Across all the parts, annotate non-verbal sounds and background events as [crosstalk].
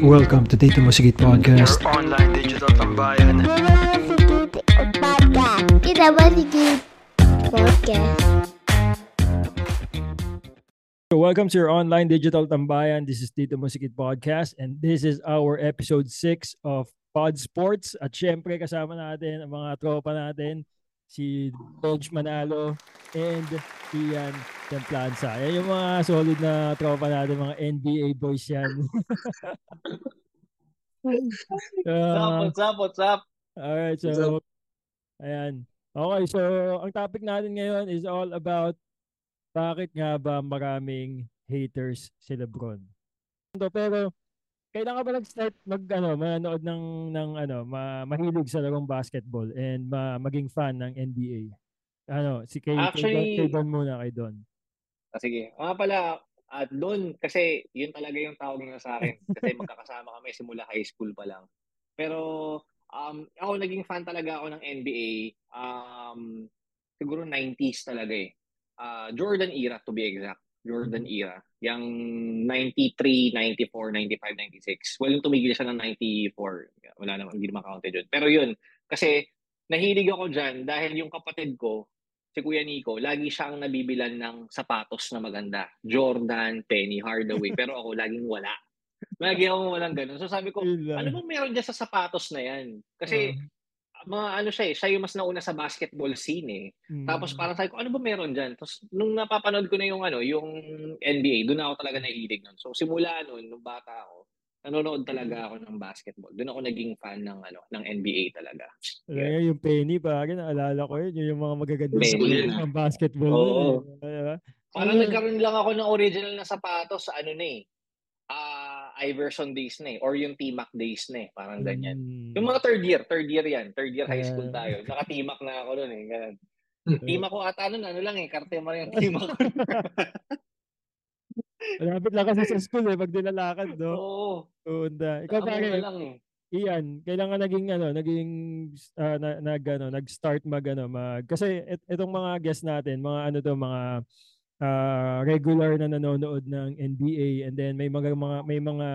Welcome to Dito Mo Sigit Podcast. Your online digital tambayan. Kita ba sige podcast? So welcome to your online digital tambayan. This is Tito Musikit Podcast and this is our episode 6 of Pod Sports. At syempre kasama natin ang mga tropa natin, si Dodge Manalo and Ian Templanza. Yan yung mga solid na tropa natin, mga NBA boys yan. What's up, uh, what's up, what's up? Alright, What's so ayan. Okay, so ang topic natin ngayon is all about bakit nga ba maraming haters si LeBron. Pero kailan ka ba nag-start mag ano, manood ng ng ano, ma, mahilig sa larong basketball and ma, maging fan ng NBA? Ano, si kay Actually- kay, Don- kay Don muna kay Don. Ah, sige. Mga pala, at doon, kasi yun talaga yung tawag nila sa akin. [laughs] Kasi magkakasama kami simula high school pa lang. Pero, um, ako naging fan talaga ako ng NBA. Um, siguro 90s talaga eh. Ah, Jordan era to be exact. Jordan era. Yung 93, 94, 95, 96. Well, yung tumigil siya ng 94. Wala naman, hindi naman counted yun. Pero yun, kasi nahilig ako dyan dahil yung kapatid ko, si Kuya Nico, lagi siyang nabibilan ng sapatos na maganda. Jordan, Penny Hardaway. Pero ako, laging wala. Lagi akong walang ganun. So sabi ko, ano bang meron dyan sa sapatos na yan? Kasi, mga ano siya eh, siya yung mas nauna sa basketball scene eh. Mm. Tapos parang sabi ko, ano ba meron dyan? Tapos nung napapanood ko na yung ano, yung NBA, doon ako talaga nahilig nun. So simula noon, nung bata ako, nanonood talaga ako ng basketball. Doon ako naging fan ng ano, ng NBA talaga. Talaga, yung Penny pa, naalala ko yun, yun yung mga magagandang Penny. ng basketball. Oo. eh. Diba? Parang Mm. nagkaroon lang ako ng original na sapatos sa ano na eh. Iverson days na eh. Or yung T-Mac days na eh. Parang ganyan. Mm. Yung mga third year, third year yan. Third year high school Ah. tayo. Naka-T-Mac na ako noon eh. Ganun. Mm. T-Mac ko ata nun, ano lang eh. Karte mo rin yung T-Mac ko. [laughs] Malapit lang kasi sa school eh, pag nilalakad, no? Oo. Tunda. Ikaw lang eh. Ian, kailangan naging ano, naging ah, na, nag ano, nag-start mag ano, mag kasi et, itong mga guests natin, mga ano to, mga ah, regular na nanonood ng NBA and then may mga, mga may mga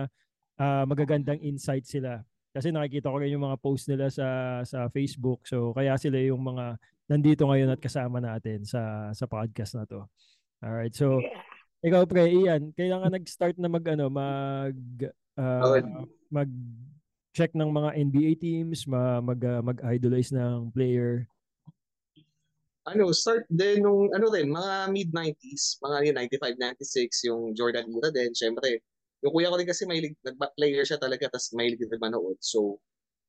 ah, magagandang insights sila. Kasi nakikita ko rin yung mga post nila sa sa Facebook. So kaya sila yung mga nandito ngayon at kasama natin sa sa podcast na to. Alright. So ikaw pre, Ian, kailangan nag-start na mag ano, mag ah, Okay. mag check ng mga NBA teams, ma, mag mag-idolize ng player. Ano, start din nung, ano rin, mga mid-90s, mga yun, 95, 96, yung Jordan era din, syempre. Yung kuya ko rin kasi mahilig, nag-player siya talaga, tapos mahilig din manood. So,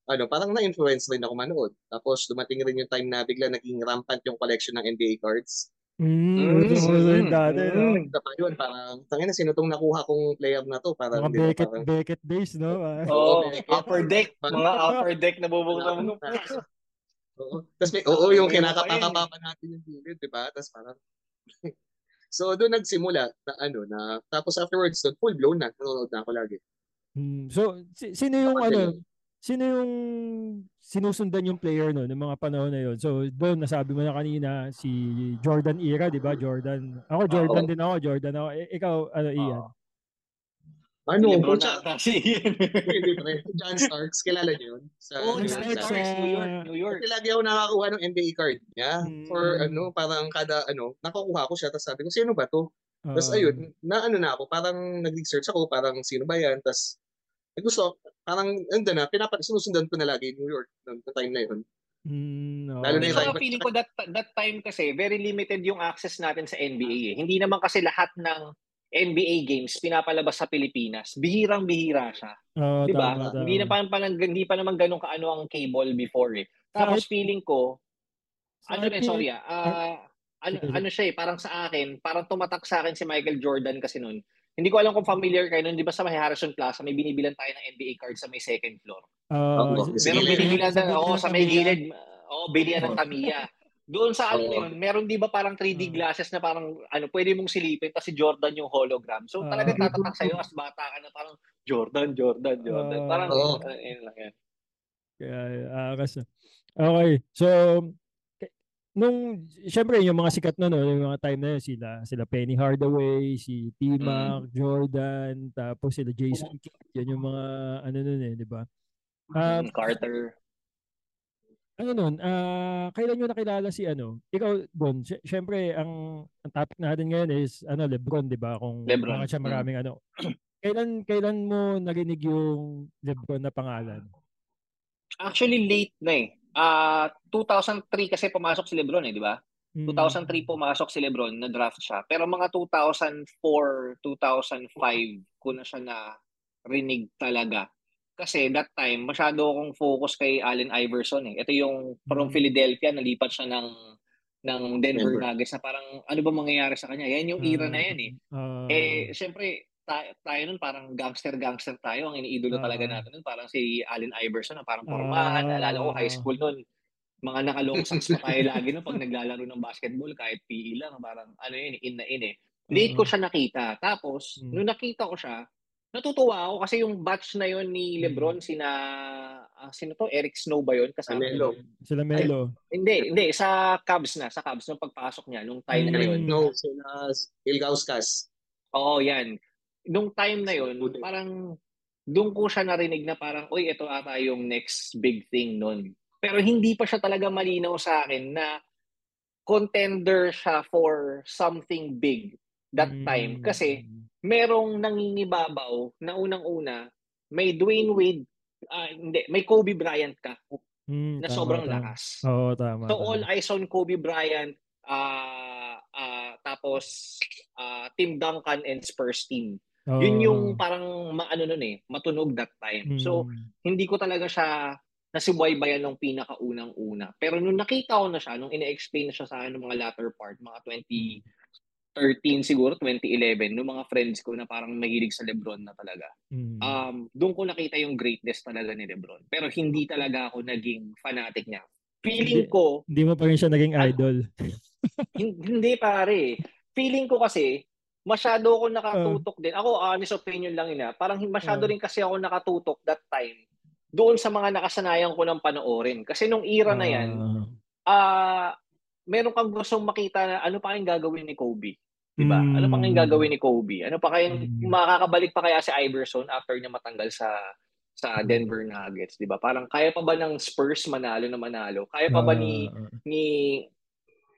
ano, parang na-influence rin ako manood. Tapos, dumating rin yung time na bigla naging rampant yung collection ng NBA cards. Mm, Mm, mm, dati, mm. Pa yun, parang, tangina, sino tong nakuha kong player na to? Parang, Mga Beckett, parang, Beckett days, no? Ah. Oo, Beckett. upper deck. Mga upper deck na bubuksan mo. [laughs] Oo. Tapos may, oo, yung May kinakapakapapa natin yung gilid, di ba? Tapos parang, [laughs] so doon nagsimula na ano, na, tapos afterwards, doon, full blown na, nanonood na ako lagi. Mm, so, si- sino yung Kapag ano, ganun. sino yung sinusundan yung player no ng mga panahon na yun? So, doon nasabi mo na kanina si Jordan era, 'di ba? Jordan. Ako Jordan Oo. din ako, Jordan ako. Eh, ikaw ano Ian? Ano, Lebron na kasi yun. [laughs] hindi pre. John Starks, kilala niyo yun? Sa, John John Starks, Starks, ah, New York, New York. Kasi lagi ako nakakuha ng NBA card niya. For Mm. ano, parang kada ano, nakukuha ko siya. Tapos sabi ko, sino ba to? Tapos Um, ayun, na ano na ako, parang nag-research ako, parang sino ba yan? Tapos, eh, gusto, parang, ando na, pinapat, sinusundan ko na lagi New York noong time na yun. mm, Lalo na yung time- feeling ko that that time kasi very limited yung access natin sa NBA eh. Hindi naman kasi lahat ng NBA games pinapalabas sa Pilipinas. Bihirang-bihira siya. Oo, 'Di ba? Hindi na pa, pa hindi pa naman ganun kaano ang cable before eh. Tapos feeling ko Sa ano rin, sorry ah, ah, ano, ano siya eh, parang sa akin, parang tumatak sa akin si Michael Jordan kasi noon. Hindi ko alam kung familiar kayo noon, di ba sa may Harrison Plaza, may binibilan tayo ng NBA card sa may second floor. Meron gilid. binibilan sa na, oo, ng sa may gilid. Oo, bilihan ng Tamiya. [laughs] Doon sa ano na yun, meron di ba parang 3D Oo. glasses na parang ano, pwede mong silipin tapos si Jordan yung hologram. So Oo. talagang tatatak sa'yo as bata ka na parang Jordan, Jordan, Jordan. Oo. Parang, Oo. uh, yun lang yan. Kaya, ah, kasi. Okay. So, nung syempre yung mga sikat na no, yung mga time na yun sila sila Penny Hardaway, si T-Mac, Jordan, tapos sila Jason Kidd, yan yung mga ano nun eh, di ba? Um, Carter. Ano nun, ah kailan nyo nakilala si ano? Ikaw, Bon, sy- syempre ang, ang topic natin ngayon is ano, Lebron, di ba? Kung Lebron, bakit siya mm. maraming ano. kailan kailan mo narinig yung Lebron na pangalan? Actually, late na eh. Ah, 2003 kasi pumasok si Lebron eh, di ba? Mm. 2003 pumasok si Lebron, na-draft siya. Pero mga 2004, 2005 ko na siya na rinig talaga. Kasi that time, masyado akong focus kay Allen Iverson eh. Ito yung from Mm. Philadelphia, nalipat siya ng ng Denver, Denver. Nuggets na parang ano ba mangyayari sa kanya? Yan yung era na yan eh. Ah, Eh, syempre, tayo, tayo nun parang gangster-gangster tayo. Ang iniidolo Ah. talaga natin nun, parang si Allen Iverson na parang pormahan. Ah. Naalala ko high school nun, mga naka-long socks pa tayo [laughs] lagi nun pag naglalaro ng basketball, kahit PE lang, parang ano yun, in na in eh. Late ko Mm. siya nakita. Tapos, Mm. nung nakita ko siya, natutuwa ako kasi yung batch na yon ni Mm. Lebron, sina, ah, sino to? Eric Snow ba yun? Kasama Melo. sila Melo. Hindi, hindi. Sa Cubs na. Sa Cubs, nung pagpasok niya, nung time na Mm. yun. No, sila Ilgauskas. Oo, yan. Nung time na Buti. parang doon ko siya narinig na parang, uy, ito ata yung next big thing nun. Pero hindi pa siya talaga malinaw sa akin na contender siya for something big that Mm. time. Kasi merong nangingibabaw na unang-una, may Dwayne Wade, ah, hindi, may Kobe Bryant ka Mm, na tama, sobrang tama. lakas. Oo, tama. So tama. all eyes on Kobe Bryant, ah ah, tapos ah, Tim Duncan and Spurs team. Oo. Yun yung parang maano nun eh, matunog that time. So Mm. hindi ko talaga siya nasibaybayan nung pinakaunang-una. Pero nung nakita ko na siya, nung ine-explain na siya sa akin ng mga latter part, mga 2013 siguro, 2011, nung mga friends ko na parang mahilig sa Lebron na talaga. Mm. Um, doon ko nakita yung greatness talaga ni Lebron. Pero hindi talaga ako naging fanatic niya. Feeling Hindi. ko, Hindi mo pa rin siya naging Ah, idol. [laughs] hin- hindi pare. Feeling ko kasi, masyado ako nakatutok din. Ako, honest opinion lang yun ah. Parang masyado Ah. rin kasi ako nakatutok that time doon sa mga nakasanayan ko ng panoorin. Kasi nung era na yan, Ah. ah meron kang gustong makita na ano pa kayang gagawin ni Kobe. Diba? Mm. Ano pa kayang gagawin ni Kobe? Ano pa kayang Mm. makakabalik pa kaya si Iverson after niya matanggal sa sa Denver Nuggets, 'di ba? Parang kaya pa ba ng Spurs manalo na manalo? Kaya pa ba ni Ah, ni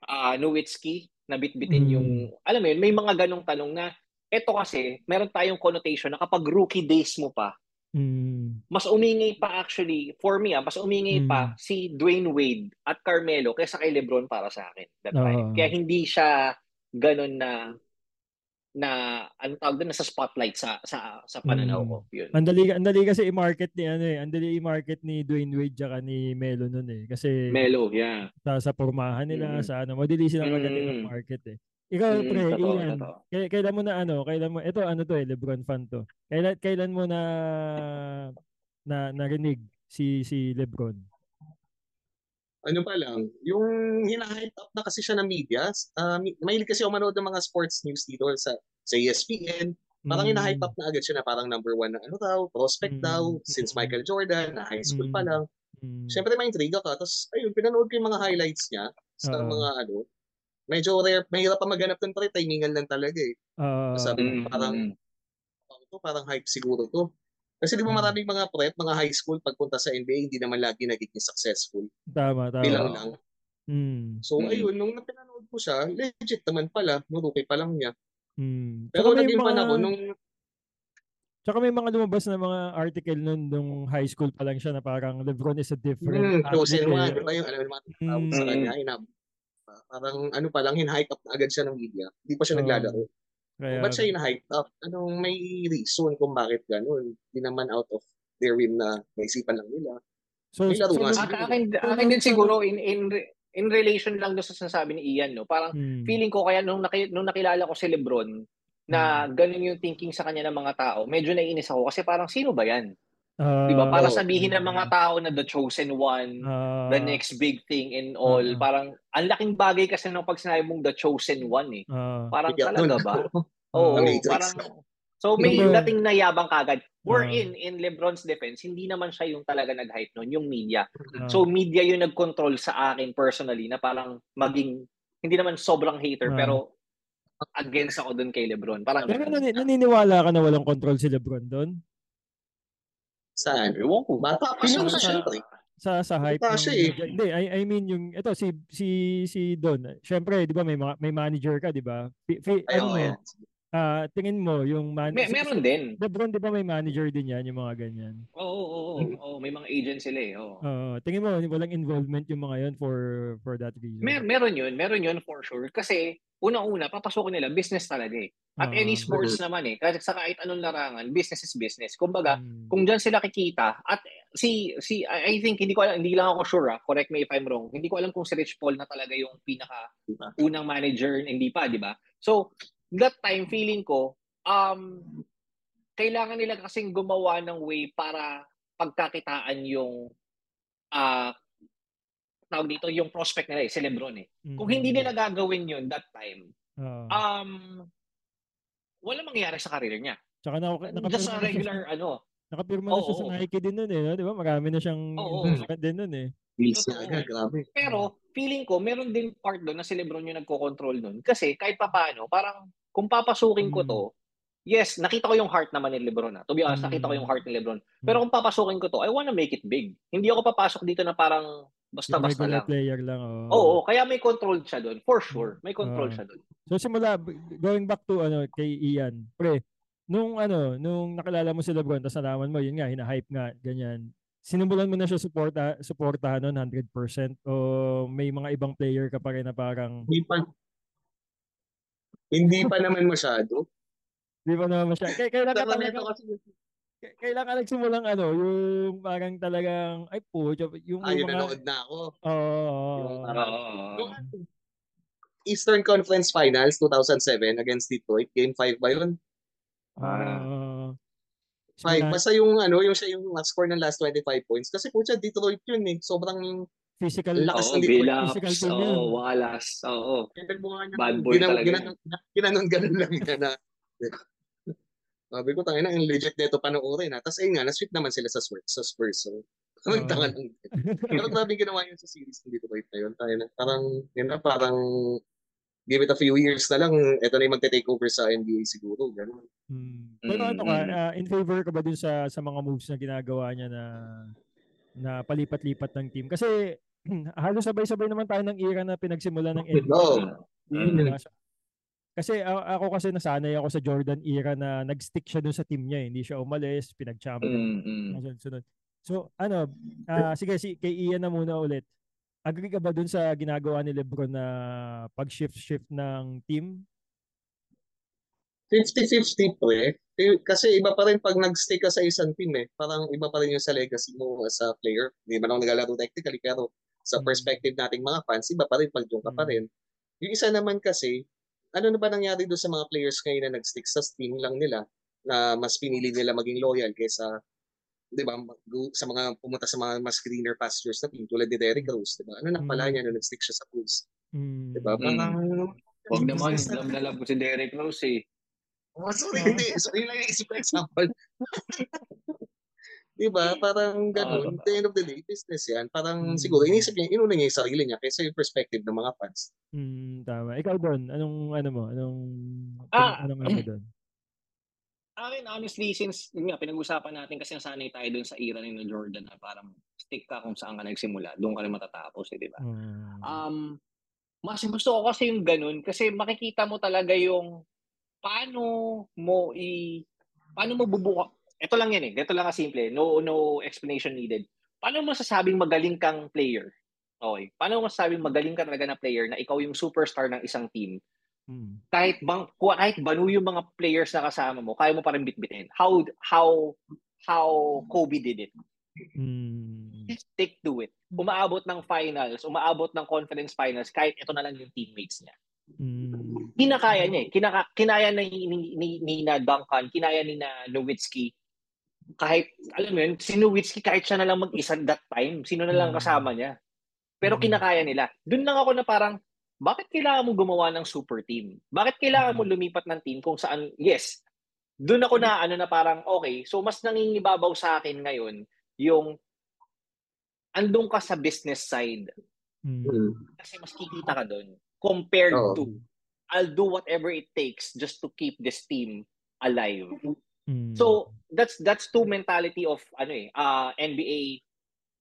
ah Nowitzki na bitbitin Mm. yung alam mo yun, may mga ganong tanong na eto kasi meron tayong connotation na kapag rookie days mo pa, mm. mas umingay pa actually, for me ah, mas umingay Mm. pa si Dwayne Wade at Carmelo kaysa kay LeBron para sa akin that Oo. time. Kaya hindi siya ganun na na ano tawag doon, nasa spotlight sa sa sa pananaw Mm. ko. Yun. Ang dali, ang dali kasi i-market ni ano eh. Ang dali i-market ni Dwayne Wade tsaka ni Melo nun eh. Kasi Melo, yeah. sa, sa pormahan nila, Mm. sa ano, madali silang magaling Mm. mag-market eh. Ikaw, Mm, pre, totoo, Ian, totoo. kailan mo na ano, kailan mo, ito ano to eh, Lebron fan to. Kailan, kailan mo na, na narinig si si Lebron? Ano pa lang, yung hinahype up na kasi siya ng media, uh, mahilig kasi ako manood ng mga sports news dito sa sa ESPN. Parang Mm. hinahype up na agad siya na parang number one na ano daw, prospect Mm. daw, since Mm. Michael Jordan, na high school pa Mm. lang. Mm. Siyempre may intriga ka. Tapos, ayun, pinanood ko yung mga highlights niya sa Oo. mga ano. Medyo rare, mahirap pa maghanap pa rin, timingan lang talaga eh. Ah, Sabi Mm, parang, mm, parang, to, parang hype siguro to. Kasi di ba Mm. maraming mga prep, mga high school, pagpunta sa NBA, hindi naman lagi nagiging successful. tama, tama. Bilang lang. Mm. So, Mm. ayun, nung pinanood ko siya, legit naman pala, nung rookie pa lang niya. Mm. Pero Tsaka may naging fan mga- ako nung, Tsaka may mga lumabas na mga article nun nung high school pa lang siya na parang Lebron is a different hmm, chosen one, di ba yung ano, yung mga tawag sa Mm. kanya, inab. Parang ano pa lang, hin-hype up na agad siya ng media. Hindi pa siya Oo. naglalaro. Kaya, Ba't siya in-hype up? Anong may reason kung bakit ganun? Hindi naman out of their whim na naisipan lang nila. so, may laro so, siguro. Akin, akin din siguro in in in relation lang doon sa sinasabi ni Ian no. Parang Mm. feeling ko kaya nung, naki, nung nakilala ko si Lebron na ganun yung thinking sa kanya ng mga tao, medyo naiinis ako kasi parang sino ba yan? Ah, 'Di ba? Para sabihin ng mga tao na the chosen one, ah, the next big thing in all. Ah. Parang ang laking bagay kasi nung pag sinabi mong the chosen one eh. ah, Parang talaga ba? Ah, [laughs] Oo, Matrix. parang So may Pero- dating na yabang kagad. We're Ah. in, in Lebron's defense, hindi naman siya yung talaga nag-hype nun, yung media. Ah. So media yung nag-control sa akin personally na parang maging, hindi naman sobrang hater, Ah. pero against ako dun kay Lebron. Parang, Pero nani- naniniwala ka na walang control si Lebron doon? Saan? ewan ko. Bata pa siya, syempre. Sa sa hype Bata siya eh. Hindi, I, I mean yung ito si si si Don. Syempre, 'di ba may may manager ka, 'di ba? Fi- Ay, ano mo? Ah, tingin mo yung man May, meron din. Lebron 'di ba may manager din 'yan, yung mga ganyan. Oo, oo, oo, oo. May mga agent sila eh. Oo. Oo, tingin mo walang involvement yung mga 'yon for for that reason. Mer meron yun, meron yun for sure. Kasi una-una, papasukin nila, business talaga eh. At Oo. any sports naman eh, kahit sa kahit anong larangan, business is business. Kumbaga, Mm. kung diyan sila kikita at si si I, I think hindi ko alam hindi lang ako sure ah, correct me if I'm wrong. Hindi ko alam kung si Rich Paul na talaga yung pinaka unang manager, hindi pa, di ba? So, that time feeling ko um kailangan nila kasing gumawa ng way para pagkakitaan yung ah tawag dito yung prospect nila eh, si Lebron eh. Kung hindi nila gagawin yun that time, Oo. um wala mangyayari sa career niya. Tsaka na, Just a regular ano, Nakapirma na siya sa. Nike din nun eh, no? 'di ba? Marami na siyang investment din nun eh. Bills grabe. Pero feeling ko meron din part doon na si Lebron yung nagko-control nun kasi kahit papaano parang kung papasukin ko Mm. to yes nakita ko yung heart naman ni Lebron na to be honest nakita ko yung Mm. heart ni Lebron pero kung papasukin ko to I wanna make it big hindi ako papasok dito na parang Yung basta-basta lang player lang. Oo. oo kaya may control siya doon for sure may control Oo. siya doon So simula going back to ano kay Ian, pre, nung ano, nung nakilala mo si LeBron tapos nalaman mo yun nga hina-hype nga ganyan. Sinimulan mo na siya suporta suportahan noon 100% o may mga ibang player ka pa rin na parang Hindi pa, [laughs] hindi pa naman masyado. di ba naman siya. Kaya kailan ka talaga kasi, kailan ka nagsimulang ano, yung parang talagang ay po, yung may ayun, mga nanood na ako. Oo. Yung Yung Eastern Conference Finals 2007 against Detroit, game 5 ba yun? Ah. Five. Simula- Basta yung ano, yung siya yung score ng last 25 points. Kasi po siya, Detroit yun eh. Sobrang physical Lakas oo ng. Billups physical team yun. Wallace oo pinagmukha niya. Bad boy Ginan- talaga ginan- Ginanon ganon lang niya na. [laughs] Sabi ko, tangina, ang legit nito panoorin ha. Tapos ayun nga, na-sweep naman sila sa Spurs. Sa Spurs so, ang tanga lang. Pero grabe yung ginawa yun sa series ng Detroit na yun. Tayo na, parang, yun na, parang, give it a few years na lang, ito na yung magte-take over sa NBA siguro. Ganun. Hmm. Pero ano ka, ah, in favor ka ba dun sa sa mga moves na ginagawa niya na na palipat-lipat ng team? Kasi [clears throat] halos sabay-sabay naman tayo ng era na pinagsimula ng NBA. Oo. Mm. Diba? Kasi a- ako kasi nasanay ako sa Jordan era na nag-stick siya dun sa team niya. eh. Hindi siya umalis, pinag-champion. Mm, mm. Sunod-sunod. So, ano, ah, sige, si, kay Ian na muna ulit. Agree ka ba dun sa ginagawa ni Lebron na pag-shift-shift ng team? 50-50 po eh. Kasi iba pa rin pag nag-stay ka sa isang team eh. Parang iba pa rin yung sa legacy mo as a player. Hindi man ako naglalaro technically pero sa Mm. perspective nating mga fans, iba pa rin pag doon ka pa Mm. rin. Yung isa naman kasi, ano na ba nangyari doon sa mga players ngayon na nag-stick sa team lang nila na mas pinili nila maging loyal kaysa 'di ba sa mga pumunta sa mga mas greener pastures na team tulad ni Derrick Rose 'di ba ano na pala Mm. niya na nag-stick siya sa Bulls Hmm. 'di ba Mm. Huwag naman, alam na alam ko si Derek Rose eh. Oh, sorry, hindi. Sorry lang yung isip ko example. Di ba? Parang ganun. At the end of the day, business yan. Parang Mm. siguro, inisip niya, inuna niya yung sarili niya kaysa yung perspective ng mga fans. Hmm, tama. Ikaw doon, anong ano mo? Anong Ah, anong ano [clears throat] doon? Akin, honestly, since yun nga, pinag-usapan natin kasi nasanay tayo dun sa era ni Jordan na parang stick ka kung saan ka nagsimula, doon ka rin matatapos eh, di ba? Hmm. Um, mas gusto ko kasi yung ganun kasi makikita mo talaga yung paano mo i paano mo bubuka ito lang yan eh ganito lang kasimple no no explanation needed paano mo masasabing magaling kang player okay paano mo masasabing magaling ka talaga na player na ikaw yung superstar ng isang team Hmm. kahit bang kahit banu yung mga players na kasama mo kaya mo pa rin bitbitin how how how Kobe did it Hmm. stick to it umaabot ng finals umaabot ng conference finals kahit ito na lang yung teammates niya Hmm. kinakaya niya eh. Kinaka, kinaya ni, ni, ni, ni na Duncan, kinaya ni na Nowitzki. Kahit, alam mo yun, si Nowitzki kahit siya na lang mag-isa that time, sino na lang Mm. kasama niya. Pero Mm. kinakaya nila. Doon lang ako na parang, bakit kailangan mo gumawa ng super team? Bakit kailangan mo lumipat ng team kung saan, yes, doon ako na ano na parang okay, so mas nangingibabaw sa akin ngayon yung andun ka sa business side Mm. Kasi mas kikita ka doon compared Oo. to I'll do whatever it takes just to keep this team alive. Mm. So that's that's two mentality of ano eh uh, NBA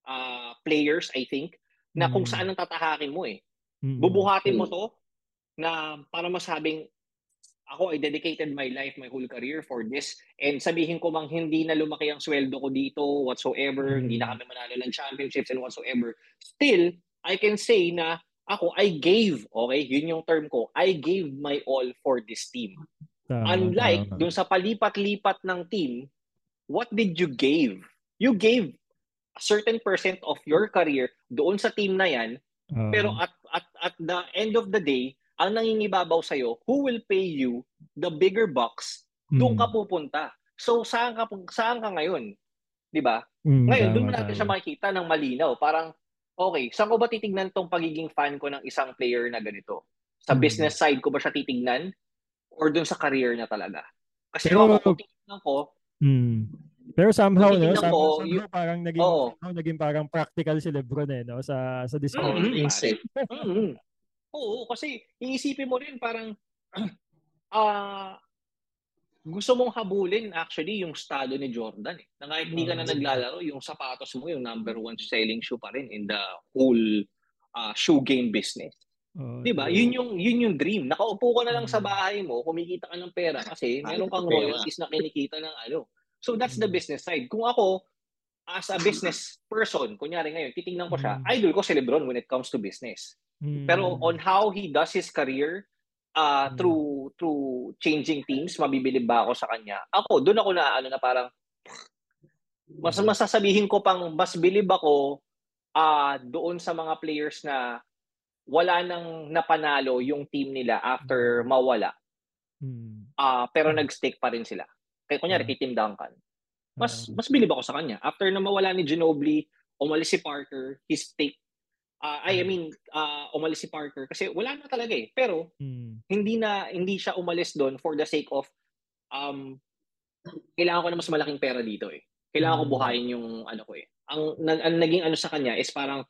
uh, players I think na kung Mm. saan ang tatahakin mo eh. Mm. Bubuhatin mo Mm. to na para masabing ako I dedicated my life, my whole career for this and sabihin ko mang hindi na lumaki ang sweldo ko dito whatsoever, Mm. hindi na kami manalo ng championships and whatsoever. Still, I can say na ako, I gave, okay, yun yung term ko, I gave my all for this team. Tama, Unlike tama. dun sa palipat-lipat ng team, what did you give? You gave a certain percent of your career doon sa team na yan, Oo. pero at at at the end of the day, ang nangingibabaw sa who will pay you the bigger bucks, doon Mm. ka pupunta. So saan ka saan ka ngayon? 'Di ba? Mm, Ngayon, doon natin siya makikita ng malinaw. Parang, okay, saan ko ba titignan tong pagiging fan ko ng isang player na ganito? Sa Hmm. business side ko ba siya titignan? Or doon sa career niya talaga? Kasi Pero- ako, kung titignan ko, Mm. Pero somehow, no, somehow, ko, somehow yung- parang naging, Oo. somehow naging parang practical si Lebron eh, no, sa, sa discussion. Mm, Insane. mm, oo, kasi iisipin mo rin parang, [clears throat] ah, gusto mong habulin actually yung estado ni Jordan eh. Na kahit hindi ka na Mm. naglalaro, yung sapatos mo yung number one selling shoe pa rin in the whole ah, shoe game business. Oo, 'Di ba? Yun yung yun yung dream. Nakaupo ka na lang sa Mm. bahay mo, kumikita ka ng pera kasi meron kang Pera. royalties na kinikita ng ano. So that's the Mm. business side. Kung ako as a business person, kunyari ngayon, titingnan ko siya, Mm. idol ko si LeBron when it comes to business. Mm. Pero on how he does his career uh, Mm. through through changing teams, mabibilib ba ako sa kanya? Ako, doon ako na ano na parang mas masasabihin ko pang mas bilib ako ah doon sa mga players na wala nang napanalo yung team nila after mawala. Mm. ah pero nag-stick pa rin sila. Kaya kunyari Ah. kay Tim Duncan. Mas Ah. mas bilib ako sa kanya. After na mawala ni Ginobili, umalis si Parker, he stick ah I, mean, ah umalis si Parker kasi wala na talaga eh. Pero Mm. hindi na hindi siya umalis doon for the sake of um kailangan ko na mas malaking pera dito eh. Kailangan ko Mm. buhayin yung ano ko eh. Ang, nag- ang naging ano sa kanya is parang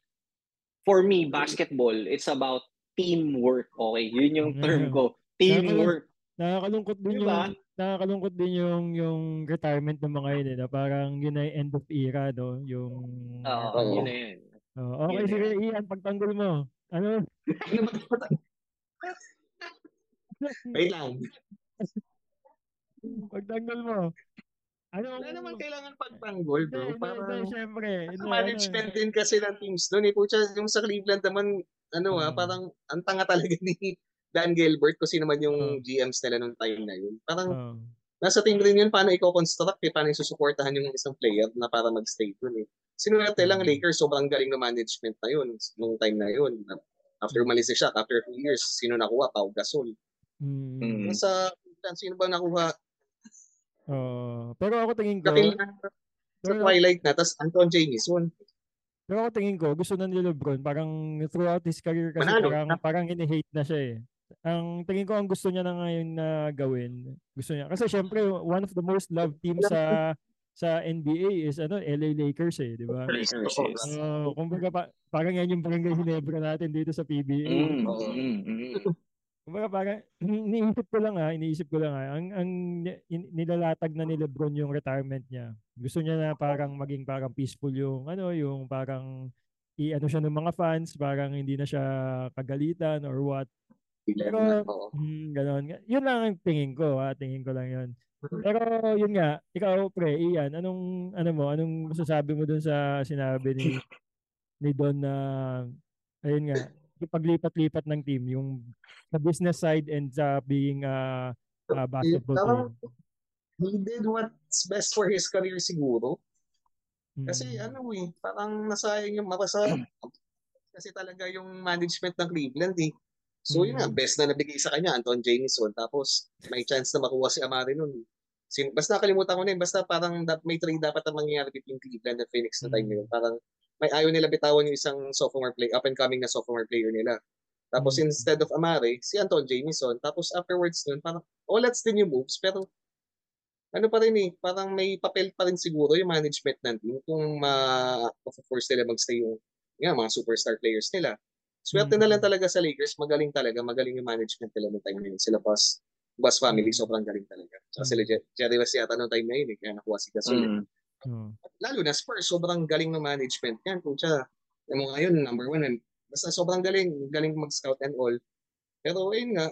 for me basketball it's about teamwork. Okay, yun yung term ko. Teamwork. Nakakalungkot din Diba? yung nakakalungkot din yung yung retirement ng mga yun eh, parang yun ay end of era no, yung Oo, Oo. yun na yun. Oh, okay Yun sige na Ian, pagtanggol mo. Ano? [laughs] Wait lang. Pagtanggol mo. Ano? Wala naman kailangan pagtanggol, bro. hindi, Para hindi, syempre. Sa Hindi, management ano, din kasi ng teams doon. Eh, Pucha, yung sa Cleveland naman, ano ah, Mm. parang ang tanga talaga [laughs] ni Dan Gilbert kasi naman yung Oh. GMs nila nung time na yun. Parang oh. nasa team rin yun paano i-construct eh, paano susuportahan yung isang player na para mag-stay doon eh. Sinuwerte lang Mm. Lakers, sobrang galing ng management na yun nung time na yun. After umalis si Shaq, after two years, sino nakuha? Pau Gasol. Mm. Mm. Nasa Cleveland, sino ba nakuha? Oh. Pero ako tingin ko, Nakil sa pero, Twilight na, tas Anton Jamison. pero ako tingin ko, gusto na ni Lebron, parang throughout his career kasi Manalo. parang, parang ini-hate na siya eh. Ang tingin ko ang gusto niya na ngayon na gawin, gusto niya. Kasi syempre, one of the most loved teams sa sa NBA is ano LA Lakers eh, di ba? Lakers, yes. So, kumbaga pa, parang yan yung barangay Ginebra natin dito sa PBA. Mm, mm, mm. Kumbaga parang iniisip ko lang ha, iniisip ko lang ha, ang, ang nilalatag na ni Lebron yung retirement niya. Gusto niya na parang maging parang peaceful yung ano, yung parang i-ano siya ng mga fans, parang hindi na siya kagalitan or what. Pero, Oo. hmm, ganon. Yun lang ang tingin ko, ha? tingin ko lang yun. Pero yun nga, ikaw pre, Ian, anong ano mo, anong masasabi mo dun sa sinabi ni ni Don na ayun nga, paglipat-lipat ng team, yung sa business side and sa being a basketball player. He did what's best for his career siguro. Kasi Mm. ano eh, parang nasayang yung mapasa [clears throat] kasi talaga yung management ng Cleveland eh. So yun nga, Mm. best na nabigay sa kanya, Anton Jameson. Tapos may chance na makuha si Amari nun. Sin basta nakalimutan ko na yun, basta parang may trade dapat na mangyayari between Cleveland at Phoenix na time Mm. yun. Parang may ayaw nila bitawan yung isang sophomore play, up and coming na sophomore player nila. Tapos Mm. instead of Amari, si Anton Jameson. Tapos afterwards nun, parang, oh, let's the new moves. Pero ano pa rin eh, parang may papel pa rin siguro yung management ng team kung ma-force nila magstay yung nga, mga superstar players nila. Swerte na lang Mm. talaga sa Lakers, magaling talaga, magaling yung management nila noong time na yun. Sila Bus, Bus family, Mm. sobrang galing talaga. Saka Mm. sila Jer- Jerry West yata noong time na yun, eh, kaya nakuha si Gasol. eh. Mm. Oo. Lalo na Spurs, sobrang galing ng management yan. Kung siya, yung mga ngayon, number one, and basta sobrang galing, galing mag-scout and all. Pero ayun nga,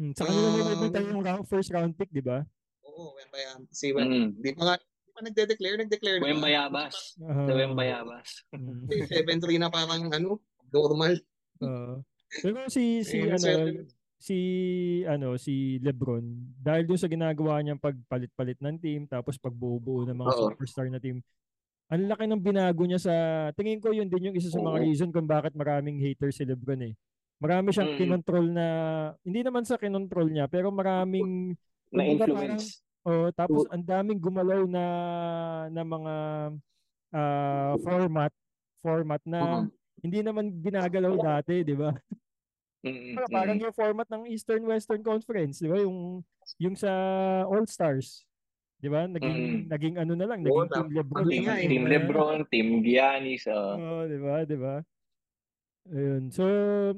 Mm, sa kanila may Um, nagpunta yung round, first round pick, di ba? oo, when ba yan? Si, when, Mm. di pa nga, di pa nagde-declare, nagdeclare na. Wem Bayabas. Oo. Sa Wem Bayabas. Mm, 7-3 na parang ano, normal. oo. Pero si si Eh, ano. Si ano si LeBron dahil dun sa ginagawa niyang pagpalit-palit ng team tapos pagbubuo ng mga Oo. superstar na team. Ang laki ng binago niya sa tingin ko yun din yung isa sa mga Oo. reason kung bakit maraming haters si LeBron eh. Marami siyang Mm. kinontrol na hindi naman sa kinontrol niya pero maraming Na influence. oh, tapos ang daming gumalaw na na mga ah, format format na hindi naman ginagalaw dati, di ba? [laughs] Mm, Parang, parang mm. yung format ng Eastern Western Conference, di ba? Yung yung sa All-Stars. Di ba? Naging Mm. naging ano na lang, naging Team tama. LeBron. Team, nga eh. Team Lebron, Team Giannis. uh, Oo, di ba? Di ba? Ayun. So,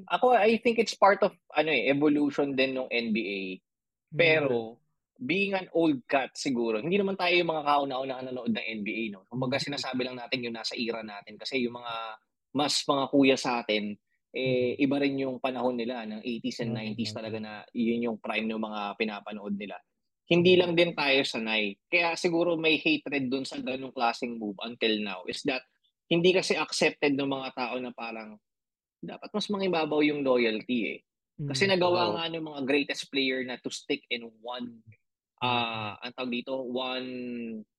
ako, I think it's part of ano eh, evolution din ng NBA. mm, Pero, being an old cat siguro, hindi naman tayo yung mga kauna-una nanonood ng NBA. No? Kumbaga sinasabi lang natin yung nasa era natin. Kasi yung mga mas mga kuya sa atin, eh, iba rin yung panahon nila ng 80s and Oo, 90s oo. talaga na yun yung prime ng mga pinapanood nila. Hindi lang din tayo sanay. Kaya siguro may hatred dun sa ganung klaseng move until now is that hindi kasi accepted ng mga tao na parang dapat mas mangibabaw yung loyalty eh. Kasi mm, nagawa nga ng mga greatest player na to stick in one ah ang tawag dito, one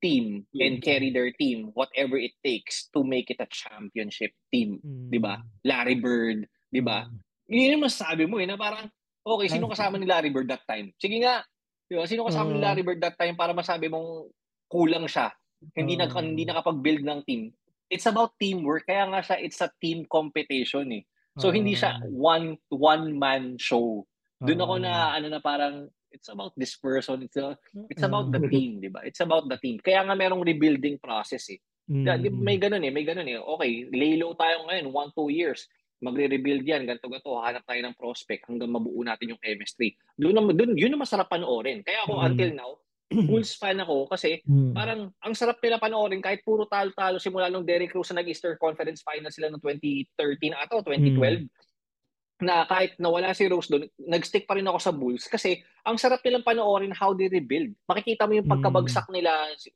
team and carry their team whatever it takes to make it a championship team, mm, 'di ba? Larry Bird, 'di ba? mm, Yun yung masasabi mo eh na parang okay, sino kasama ni Larry Bird that time? Sige nga. 'Di ba? Sino kasama ni Oo. Larry Bird that time para masabi mong kulang siya. Hindi na Oo. hindi nakapag-build ng team. It's about teamwork. Kaya nga siya it's a team competition eh. So hindi siya one one man show. Doon ako na ano na parang it's about this person. It's a, it's about the team, 'di ba? It's about the team. Kaya nga merong rebuilding process eh. Mm, mm, May ganun eh, may ganun eh. Okay, lay low tayo ngayon, one, two years. Magre-rebuild yan, ganito ganito, hanap tayo ng prospect hanggang mabuo natin yung chemistry. Doon, naman- doon yun ang masarap panoorin. Kaya ako Mm. until now, [clears throat] Bulls fan ako kasi mm, parang ang sarap nila panoorin kahit puro talo-talo simula nung Derrick Rose na nag-Eastern Conference Finals sila noong 2013 ata o 2012 na kahit nawala si Rose doon, nag-stick pa rin ako sa Bulls kasi ang sarap nilang panoorin how they rebuild. Makikita mo yung Mm. pagkabagsak nila yung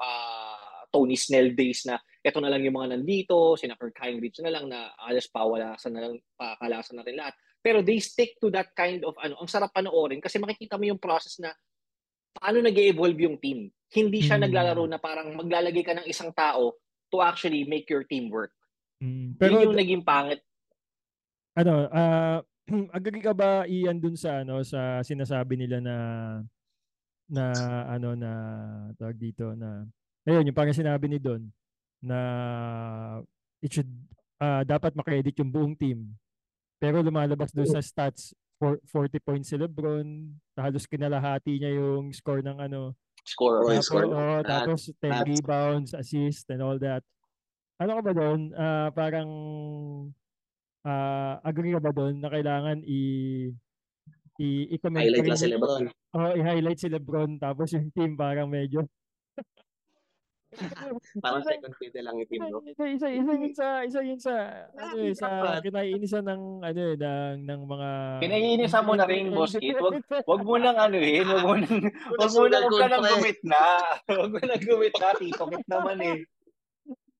ah, Tony Snell days na eto na lang yung mga nandito, sina Kirk Heinrich na lang na alas pawalasan na lang, pakalasan na rin lahat. Pero they stick to that kind of ano, ang sarap panoorin kasi makikita mo yung process na paano nag evolve yung team. Hindi siya Mm. naglalaro na parang maglalagay ka ng isang tao to actually make your team work. mm. Pero Yun yung naging pangit. Ano, ah [clears throat] agree ka ba iyan dun sa ano sa sinasabi nila na na ano na tawag dito na ayun yung parang sinabi ni Don na it should ah, dapat makredit yung buong team. Pero lumalabas doon sa stats for 40 points si LeBron, halos kinalahati niya yung score ng ano, Score. Oh, tapos, score. Lahat. tapos 10 lahat. rebounds, assist, and all that. Ano ka ba doon? Ah, parang ah, agree ka ba doon na kailangan i i i-comment Highlight pa rin lang si Lebron. Oo, i-highlight si LeBron tapos yung team parang medyo [laughs] Parang second fiddle lang yung team, no? isa, isa, isa yun sa isa yun sa ano eh, sa kinaiinisan ng ano eh ng ng mga Kinaiinisan mo na rin, [laughs] boss Kit. Wag, wag mo nang ano eh. Wag mo nang, wag mo nang, ka nang gumit na. [laughs] Wag mo nang gumit na. Tito Kit naman eh.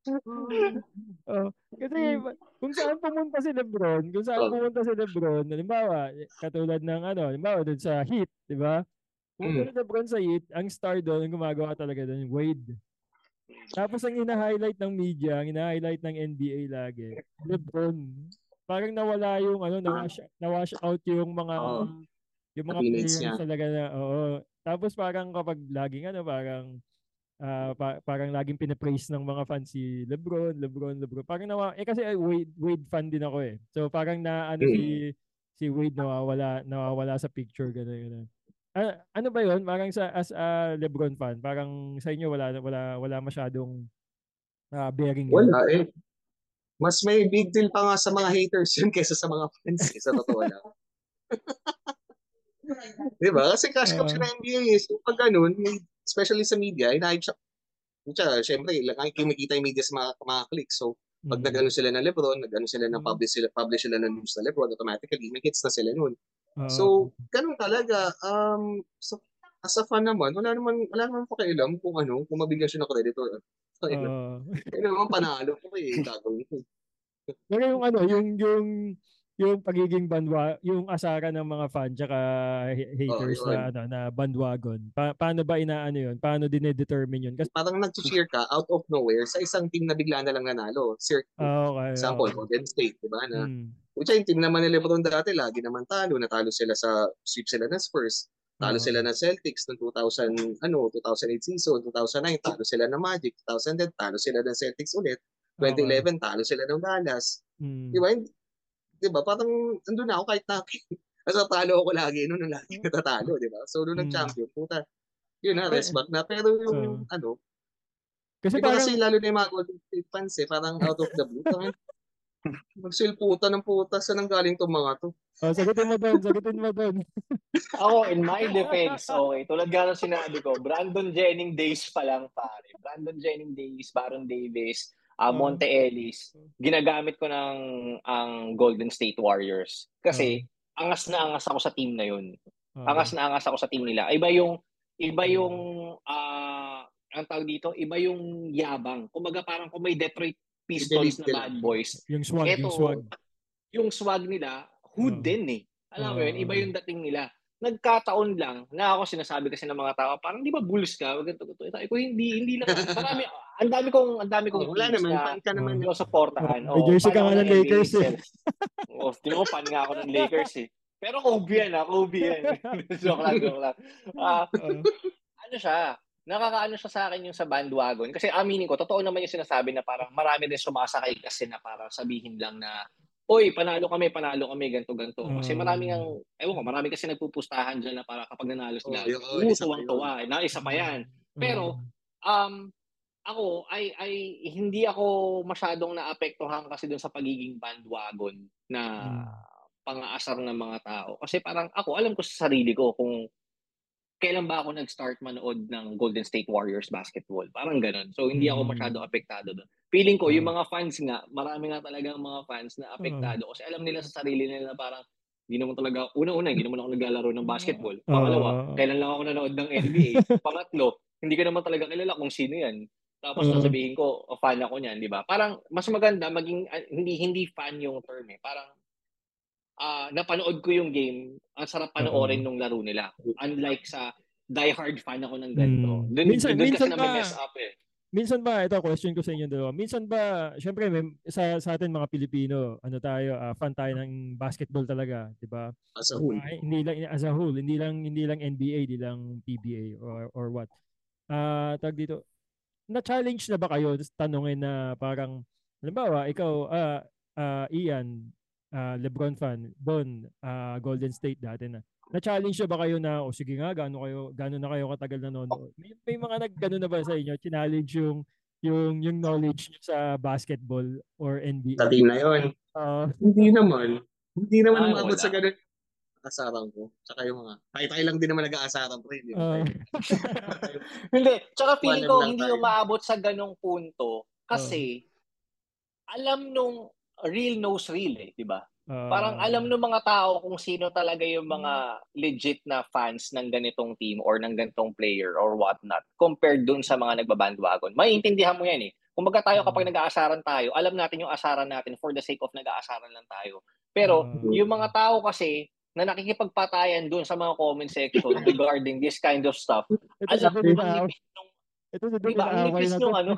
[laughs] oh, kasi kung saan pumunta si LeBron, kung saan Oh. pumunta si LeBron, halimbawa, katulad ng ano, halimbawa doon sa Heat, 'di ba? Pumunta si LeBron sa Heat, ang star doon, ang gumagawa talaga doon, Wade. Tapos ang ina-highlight ng media, ang ina-highlight ng NBA lagi, LeBron. Parang nawala yung ano, nawash, nawash out yung mga Oo. yung mga players talaga na, oo. Tapos parang kapag laging ano, parang ah, pa- parang laging pinapraise ng mga fans si LeBron, LeBron, LeBron. Parang nawa eh kasi eh, Wade, Wade fan din ako eh. So parang na ano si si Wade nawawala nawawala sa picture gano'n gano'n. ah, ano ba 'yon? Parang sa as a LeBron fan, parang sa inyo wala wala wala masyadong ah, bearing yun? Wala eh. Mas may big deal pa nga sa mga haters yun [laughs] kaysa sa mga fans eh, sa totoo lang. [laughs] Di ba? Kasi cash crop Ah. siya ng NBA eh. So pag ganun, may- especially sa media, inaayos siya. Siya, syempre, kumikita yung media sa mga, mga clicks. So, pag Mm. nag-ano sila ng Lebron, nag-ano sila ng Mm. publish sila, publish sila ng news na Lebron, automatically, may hits na sila nun. Oo. So, ganun talaga. Um, so, as a fan naman, wala naman, wala naman pakialam kung ano, kung mabigyan siya ng credit or ano. Oo. Yun naman, panalo ko eh, gagawin ko. Pero yung ano, yung yung yung pagiging bandwa, yung asara ng mga fan tsaka ha- haters yun. na ano na bandwagon. Pa- paano ba inaano yun? Paano dinedetermine yun? Kasi Parang nag-cheer ka out of nowhere sa isang team na bigla na lang nanalo. Sir, ah, okay. example, okay. Golden State, di ba? Na, Mm. Kutsa yung team naman ni Lebron dati, lagi naman talo. Natalo sila sa sweep sila ng Spurs. Talo Oo. sila ng Celtics noong 2000, ano, 2008 season, 2009, talo sila ng Magic, 2010, talo sila ng Celtics ulit. 2011, talo sila ng Dallas. Mm. Di ba? Di ba? Parang andun na ako kahit na [laughs] Nasa talo ako lagi noon lagi natatalo, di ba? So, nung Mm. nag-champion, puta, yun na, rest back na. Pero yung, yung ano, Kasi parang kasi lalo na yung mga Golden State fans eh, parang out of the blue. Parang, magsilputan ng puta, saan ang galing tong mga to? oh, sagutin mo doon, sagutin mo doon. [laughs] Ako, in my defense, okay, tulad nga ng sinabi ko, Brandon Jennings days pa lang, pare. Brandon Jennings days, Baron Davis, uh. Monte Ellis, ginagamit ko ng ang Golden State Warriors. Kasi, angas na angas ako sa team na yun. Oh. Angas na angas ako sa team nila. Iba yung, iba yung, ah, ang tawag dito, iba yung yabang. Kumbaga parang kung may Detroit Pistons na bad boys, yung swag, Eto, yung swag. yung swag nila, hood Oo. din eh. Alam mo yun, Oo. iba yung dating nila. Nagkataon lang na ako sinasabi kasi ng mga tao, parang di ba bulls ka? Wag ganito, ganito. Ko, hindi, hindi lang. Marami, ang dami kong, ang dami kong Oh, wala naman, na fan ka naman. Oh. sinusuportahan. May jersey ka nga ng Lakers eh. Oh, tinan mo, fan nga ako ng Lakers eh. Pero Kobe yan ah, Kobe yan. [laughs] joke lang, joke lang. Ah, Oo. ano siya, nakakaano siya sa akin yung sa bandwagon. Kasi aminin ko, totoo naman yung sinasabi na parang marami din sumasakay kasi na para sabihin lang na, Oy, panalo kami, panalo kami, ganto ganto. Kasi Mm. marami ang, ewan ko, marami kasi nagpupustahan dyan na para kapag nanalo sila, Oh, yun, oh, oh, isa pa tuwang-tuwa. Eh, na isa pa yan. Pero, Oo. um, ako, ay, ay, hindi ako masyadong naapektuhan kasi dun sa pagiging bandwagon na Mm. pang-aasar ng mga tao. Kasi parang ako, alam ko sa sarili ko kung kailan ba ako nag-start manood ng Golden State Warriors basketball. Parang ganun. So, hindi ako Mm. masyado apektado doon. Feeling ko, yung Ah. mga fans nga, marami nga talagang mga fans na apektado. Kasi alam nila sa sarili nila na parang, hindi naman talaga, una-una, hindi naman ako naglalaro ng basketball. Pangalawa, kailan lang ako nanood ng NBA. [laughs] Pangatlo, hindi ko naman talaga kilala kung sino yan. Tapos Ah. sasabihin ko, oh, fan ako niyan, di ba? Parang mas maganda maging ah, hindi hindi fan yung term eh. Parang ah napanood ko yung game, ang sarap panoorin Oo. nung laro nila. Unlike sa diehard fan ako ng ganito. Mm. Doon Minsan- doon minsan kasi na mess up eh. Minsan ba, ito question ko sa inyo dalawa, minsan ba, syempre may, sa, sa atin mga Pilipino, ano tayo, ah, fan tayo ng basketball talaga, di ba? As a whole. Ah, hindi lang as a whole, hindi lang hindi lang NBA, hindi lang PBA or or what. Ah, tag dito. Na-challenge na ba kayo tanungin na parang halimbawa ikaw ah ah, Ian, ah, LeBron fan, Don, ah, Golden State dati na. Na-challenge na ba kayo na o sige nga gaano kayo gaano na kayo katagal nanonood? May, may mga naggano na ba sa inyo? Challenge yung yung yung knowledge niyo sa basketball or NBA? Sa team na yun. Ah, Hindi naman. Hindi naman Ah, umabot sa ganun. Asaran ko. Tsaka yung mga, tayo-tayo lang din naman nag-aasaran ko rin. ah, [laughs] Hindi. Tsaka feeling ko hindi tayo. umaabot sa ganong punto kasi alam nung real knows real eh, di ba? ah, Parang alam ng mga tao kung sino talaga yung mga legit na fans ng ganitong team or ng ganitong player or whatnot compared dun sa mga nagbabandwagon. Maiintindihan mo yan eh. Kung baga tayo kapag nag-aasaran tayo, alam natin yung asaran natin for the sake of nag-aasaran lang tayo. Pero Ah. yung mga tao kasi na nakikipagpatayan dun sa mga comment section [laughs] regarding this kind of stuff, ito alam mo, ang nipis nung, ito sa diba, ang nipis nung ano.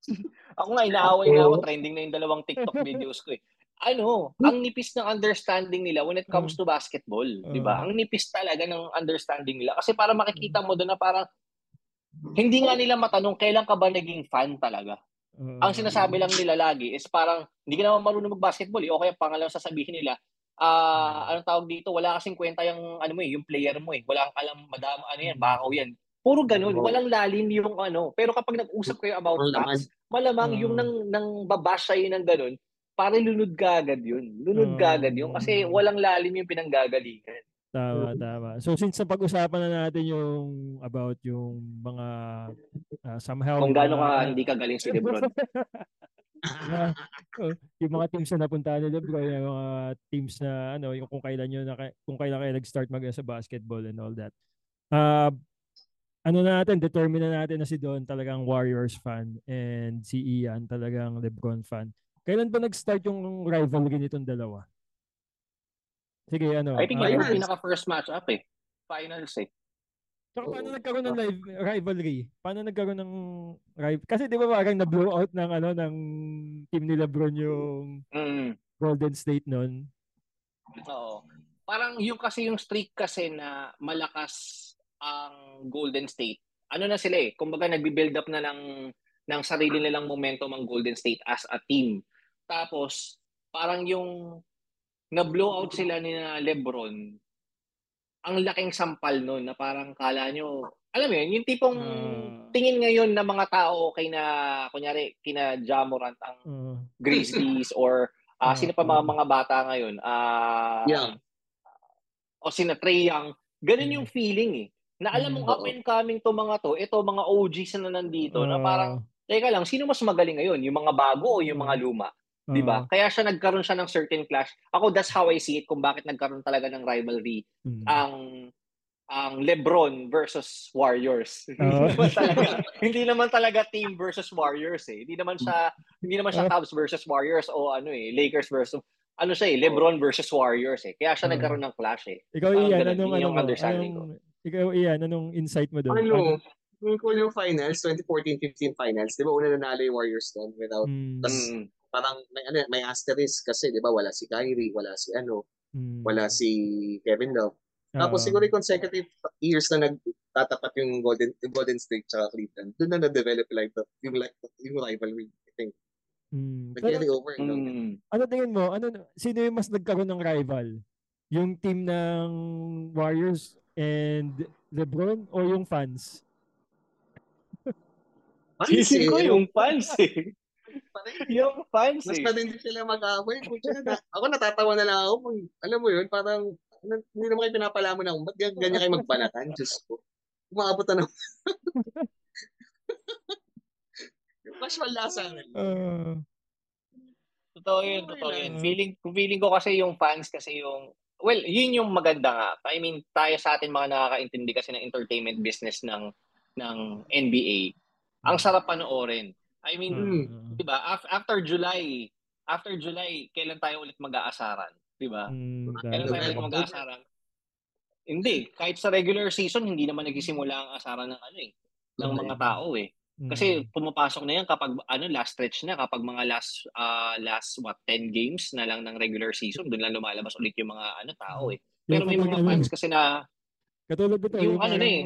[laughs] ako nga, inaaway na ako, trending na yung dalawang TikTok [laughs] videos ko eh. Ano, ang nipis ng understanding nila when it comes to basketball, di ba? Uh. Ang nipis talaga ng understanding nila. Kasi para makikita mo doon na parang, hindi nga nila matanong kailan ka ba naging fan talaga. Ah, Ang sinasabi lang nila lagi is parang, hindi ka naman marunong mag-basketball eh. O kaya pangalang sasabihin nila, ah anong tawag dito, wala kasing kwenta yung ano mo eh, yung player mo eh. Wala kang alam, madam, ano yan, bakaw yan. Puro ganun, walang lalim yung ano. Pero kapag nag-usap kayo about stats, malamang yung Oo. nang, nang babash sa'yo ng ganun, pare lunod ka agad yun. Lunod ka agad yun. Kasi Oo. walang lalim yung pinanggagalingan. Tama, tama. So since napag-usapan na natin yung about yung mga ah, somehow Kung gaano ka hindi ka galing si Lebron. [laughs] Oh, yung mga teams na napuntahan ni Lebron, yung mga teams na ano, yung kung kailan yun na kung kailan kayo nag-start mag sa basketball and all that. Uh, ano na natin, determine na natin na si Don talagang Warriors fan and si Ian talagang LeBron fan. Kailan ba nag-start yung rivalry nitong dalawa? Sige, ano. I think ah, yun yung pinaka-first match-up eh. Finals eh. Tsaka paano nagkaroon ng live rivalry? Paano nagkaroon ng rival? Kasi di ba parang na-blow out ng ano ng team ni LeBron yung Mm. Golden State noon. Oo. Parang yung kasi yung streak kasi na malakas ang Golden State. Ano na sila eh, kumbaga nagbi-build up na ng ng sarili nilang momentum ang Golden State as a team. Tapos parang yung na-blow out sila ni na LeBron, ang laking sampal nun na parang kala nyo, alam mo yun, yung tipong Ah. tingin ngayon ng mga tao kay na, kunyari, kina Jamorant ang Uh, Grizzlies [laughs] or Ah, sino pa mga mga bata ngayon? Ah, Young. O sina Trey Young. Ganun yung feeling eh. Na alam mong Mm. up and coming to mga to, ito mga OGs na nandito na ah, parang, teka lang, sino mas magaling ngayon? Yung mga bago o yung mga Mm. luma? 'Di ba? Kaya siya nagkaroon siya ng certain clash. Ako that's how I see it kung bakit nagkaroon talaga ng rivalry mm. ang ang LeBron versus Warriors. Oo. [laughs] hindi, naman talaga, hindi naman talaga team versus Warriors eh. Hindi naman siya hindi naman siya Oo. Cavs versus Warriors o ano eh, Lakers versus ano siya eh, LeBron versus Warriors eh. Kaya siya Oo. nagkaroon ng clash eh. Ikaw Parang Ian, ganun, anong yun ano yung mo? understanding Anong, ikaw Ian, anong insight mo doon? Ano, yung ko yung finals, 2014-15 finals, di ba una nanalo yung Warriors doon without, Mm, Tas, Mm. Parang may, ano, may asterisk kasi, di ba, wala si Kyrie, wala si ano, mm. wala si Kevin Love. Tapos Oo. siguro yung consecutive years na nagtatapat yung Golden yung Golden State tsaka Cleveland, doon na na-develop like the, yung, like, yung rivalry, I think. Mm. Pero, Nag-carry over. no? Mm. ano tingin mo? Ano sino yung mas nagkaroon ng rival? Yung team ng Warriors and LeBron o yung fans? Sisig ko yung fans eh. Yung fans Mas eh. pa din sila mag-away. Ako natatawa na lang ako. Alam mo yun, parang ano, hindi naman kayo pinapalamon ako. Ba't gan- ganyan kayo magbanatan? Diyos ko. Umabot na ng... Yung casual lasa. Ah, Totoo yun, Okay totoo yun. Feeling, feeling ko kasi yung fans kasi yung, well, yun yung maganda nga. I mean, tayo sa atin mga nakakaintindi kasi ng entertainment business ng ng NBA. Ang sarap panoorin. I mean, Mm. ah, di ba, af- after July, after July, kailan tayo ulit mag-aasaran? Di ba? mm, Kailan tayo ulit mag-aasaran? Hindi. Kahit sa regular season, hindi naman nagsisimula ang asaran ng ano eh, ng mga tao eh. mm. Kasi pumapasok na yan kapag ano last stretch na kapag mga last ah, last what 10 games na lang ng regular season doon lang lumalabas ulit yung mga ano tao eh. Pero Yung may mga ano, fans kasi na Katulad nito, Yung yung, ano na eh.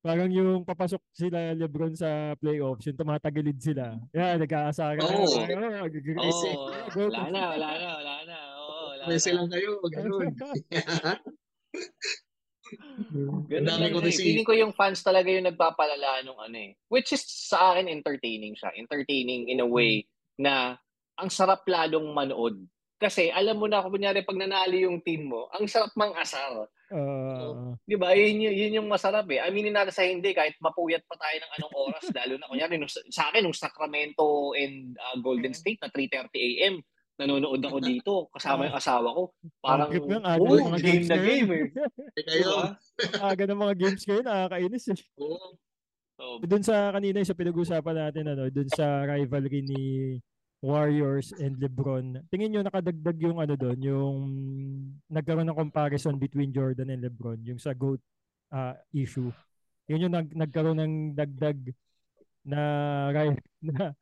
Parang yung papasok sila Lebron sa playoffs, yung tumatagilid sila. Yan, nag-aasaran. Oo. Ah, gag- oh, Go wala na, wala na, wala na. Oo, wala na. lang kayo. Ganun. [laughs] Ganun lang ko eh. si- Feeling ko yung fans talaga yung nagpapalala nung ano eh. Which is sa akin entertaining siya. Entertaining in a way na ang sarap lalong manood. Kasi alam mo na, kunyari pag nanalo yung team mo, ang sarap mang asar. Ah, Di ba? Yun, yun, yun yung masarap eh. Aminin natin sa hindi, kahit mapuyat pa tayo ng anong oras, [laughs] lalo na kunyari, nung, sa akin, nung Sacramento and uh, Golden State na 3.30 a.m., nanonood ako dito, kasama yung asawa ko. Parang, ng aga oh, mga game games na game yun. eh. [laughs] Eh, kayo. Diba? aga ng mga games kayo, nakakainis eh. Oo. So, Doon sa kanina yung sa pinag-usapan natin, ano, doon sa rivalry ni Warriors and LeBron. Tingin nyo nakadagdag yung ano doon, yung nagkaroon ng comparison between Jordan and LeBron, yung sa GOAT ah, issue. Yun yung nag, nagkaroon ng dagdag na, ri- [laughs] na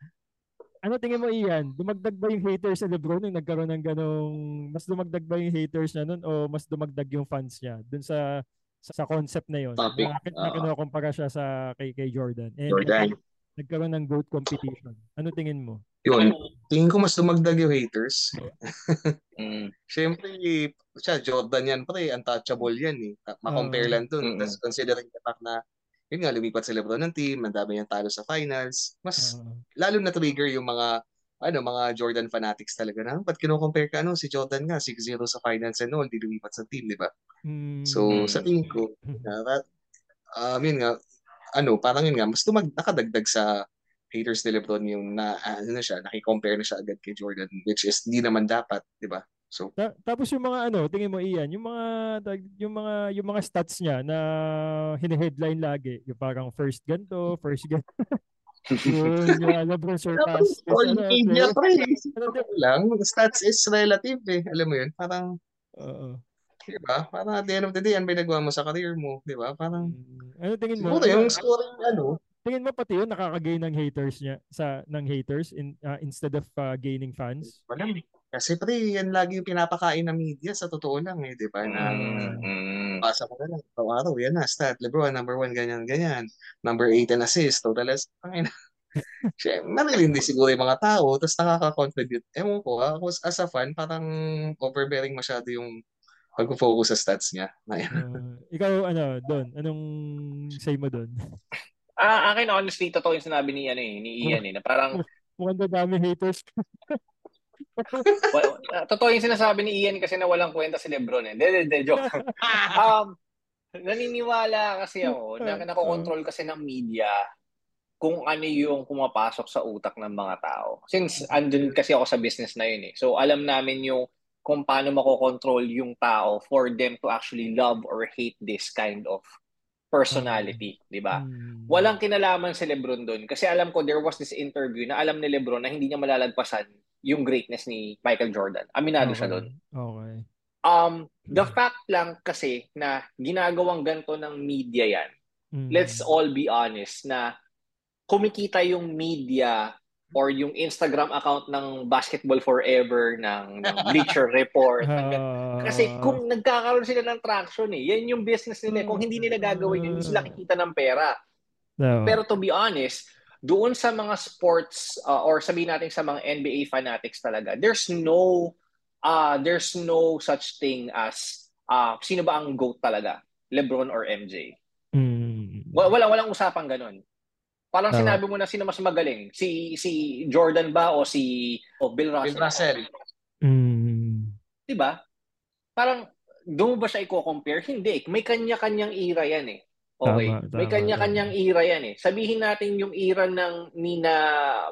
ano tingin mo Ian? Dumagdag ba yung haters sa LeBron nung nagkaroon ng ganong mas dumagdag ba yung haters niya nun o mas dumagdag yung fans niya dun sa sa, sa concept na yon Topic, na, na oo. kinukumpara siya sa kay, kay Jordan. And Jordan. Nagkaroon ng GOAT competition. Ano tingin mo? Yun. Tingin ko mas dumagdag yung haters. [laughs] Mm. Siyempre, siya, Jordan yan pre, untouchable yan eh. Ma-compare Oo. lang dun. Mm-mm. Tapos considering the fact na, yun nga, lumipat si Lebron ng team, ang dami niyang talo sa finals. Mas, Oo. lalo na trigger yung mga, ano, mga Jordan fanatics talaga na, ba't kino-compare ka, ano, si Jordan nga, 6-0 sa finals and all, di lumipat sa team, di ba? Mm. So, Mm. sa tingin ko, uh, that, um, yun nga, ano, parang yun nga, mas tumag, nakadagdag sa haters ni Lebron yung na, ano na siya, nakikompare na siya agad kay Jordan, which is hindi naman dapat, di ba? So, Ta- tapos yung mga ano, tingin mo Ian, yung mga yung mga yung mga stats niya na hini-headline lagi, yung parang first ganto, first ganto. [laughs] yun, yung LeBron surpass. all ano, media, pre. Ano lang, stats is relative eh. Alam mo yun, parang, Oo. Di ba? Parang at the end of the day, yan ba yung nagawa mo sa career mo, di ba? Parang, Mm. Ano tingin mo? siguro Ano- yung scoring, ano, tingin mo pati yun nakaka-gain ng haters niya sa ng haters in ah, instead of ah, gaining fans? wala. Kasi pre, yan lagi yung pinapakain ng media sa totoo lang eh, di ba? Na, Mm. Mm. Pasa ko na lang. Araw-araw, yan na. Stat. Lebron, number one, ganyan, ganyan. Number eight and assist. Total as, ang ina. [laughs] Siya, marilindi siguro yung mga tao, tapos nakaka-contribute. Ewan ko, ah, ako as a fan, parang overbearing masyado yung pag-focus sa stats niya. Ayun. Ah, ikaw ano, Don, anong say mo doon? Ah, akin honestly, totoo yung sinabi ni, ano, eh, ni Ian eh, na parang [laughs] Mukhang dami haters. [laughs] Well, uh, totoo yung sinasabi ni Ian kasi na walang kwenta si Lebron eh. Hindi, hindi, joke. [laughs] um, naniniwala kasi ako na nakokontrol kasi ng media kung ano yung pumapasok sa utak ng mga tao. Since andun kasi ako sa business na yun eh. So alam namin yung kung paano makokontrol yung tao for them to actually love or hate this kind of personality, di ba? Hmm. Walang kinalaman si Lebron doon kasi alam ko there was this interview na alam ni Lebron na hindi niya malalagpasan yung greatness ni Michael Jordan. Aminado siya doon. Okay. Um, the fact lang kasi na ginagawang ganito ng media yan, Mm. let's all be honest na kumikita yung media or yung Instagram account ng Basketball Forever, ng, ng [laughs] Bleacher Report. Ah, kasi kung nagkakaroon sila ng traction eh, yan yung business nila. Kung hindi nila gagawin, yun, hindi sila kikita ng pera. no. Pero to be honest, doon sa mga sports uh, or sabihin natin sa mga NBA fanatics talaga, there's no uh, there's no such thing as uh, sino ba ang GOAT talaga? LeBron or MJ? Mm. Wala wala walang usapang ganun. Parang Tama. sinabi mo na sino mas magaling, si si Jordan ba o si o Bill Russell? Bill Russell. Mm. 'Di ba? Parang doon mo ba siya i-compare? Hindi. May kanya-kanyang era yan eh. Okay. Tama, May tama, kanya-kanyang era yan eh. Sabihin natin yung era ng ni na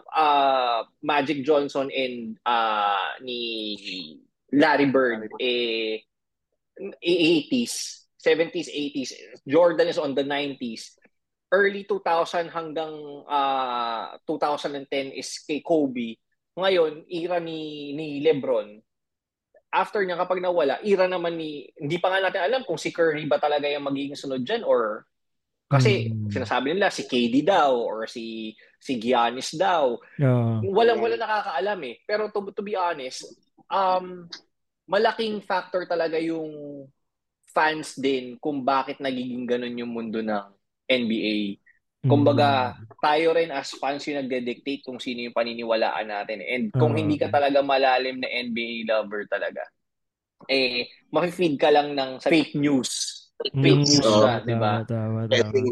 ah, Magic Johnson and ah, ni Larry Bird eh 80s, 70s, 80s. Jordan is on the 90s. Early 2000 hanggang ah, 2010 is kay Kobe. Ngayon, era ni ni LeBron. After niya kapag nawala, era naman ni hindi pa nga natin alam kung si Curry ba talaga yung magiging sunod diyan or kasi Mm. sinasabi nila si KD daw or si si Giannis daw. Yeah. Walang wala nakakaalam eh. Pero to, to be honest, um malaking factor talaga yung fans din kung bakit nagiging ganun yung mundo ng NBA. Kumbaga, tayo rin as fans yung nagde-dictate kung sino yung paniniwalaan natin. And kung Ah. hindi ka talaga malalim na NBA lover talaga, eh, makifeed ka lang ng sa fake news. Mm. Fake news Oo. na, di ba? Tama, I mean,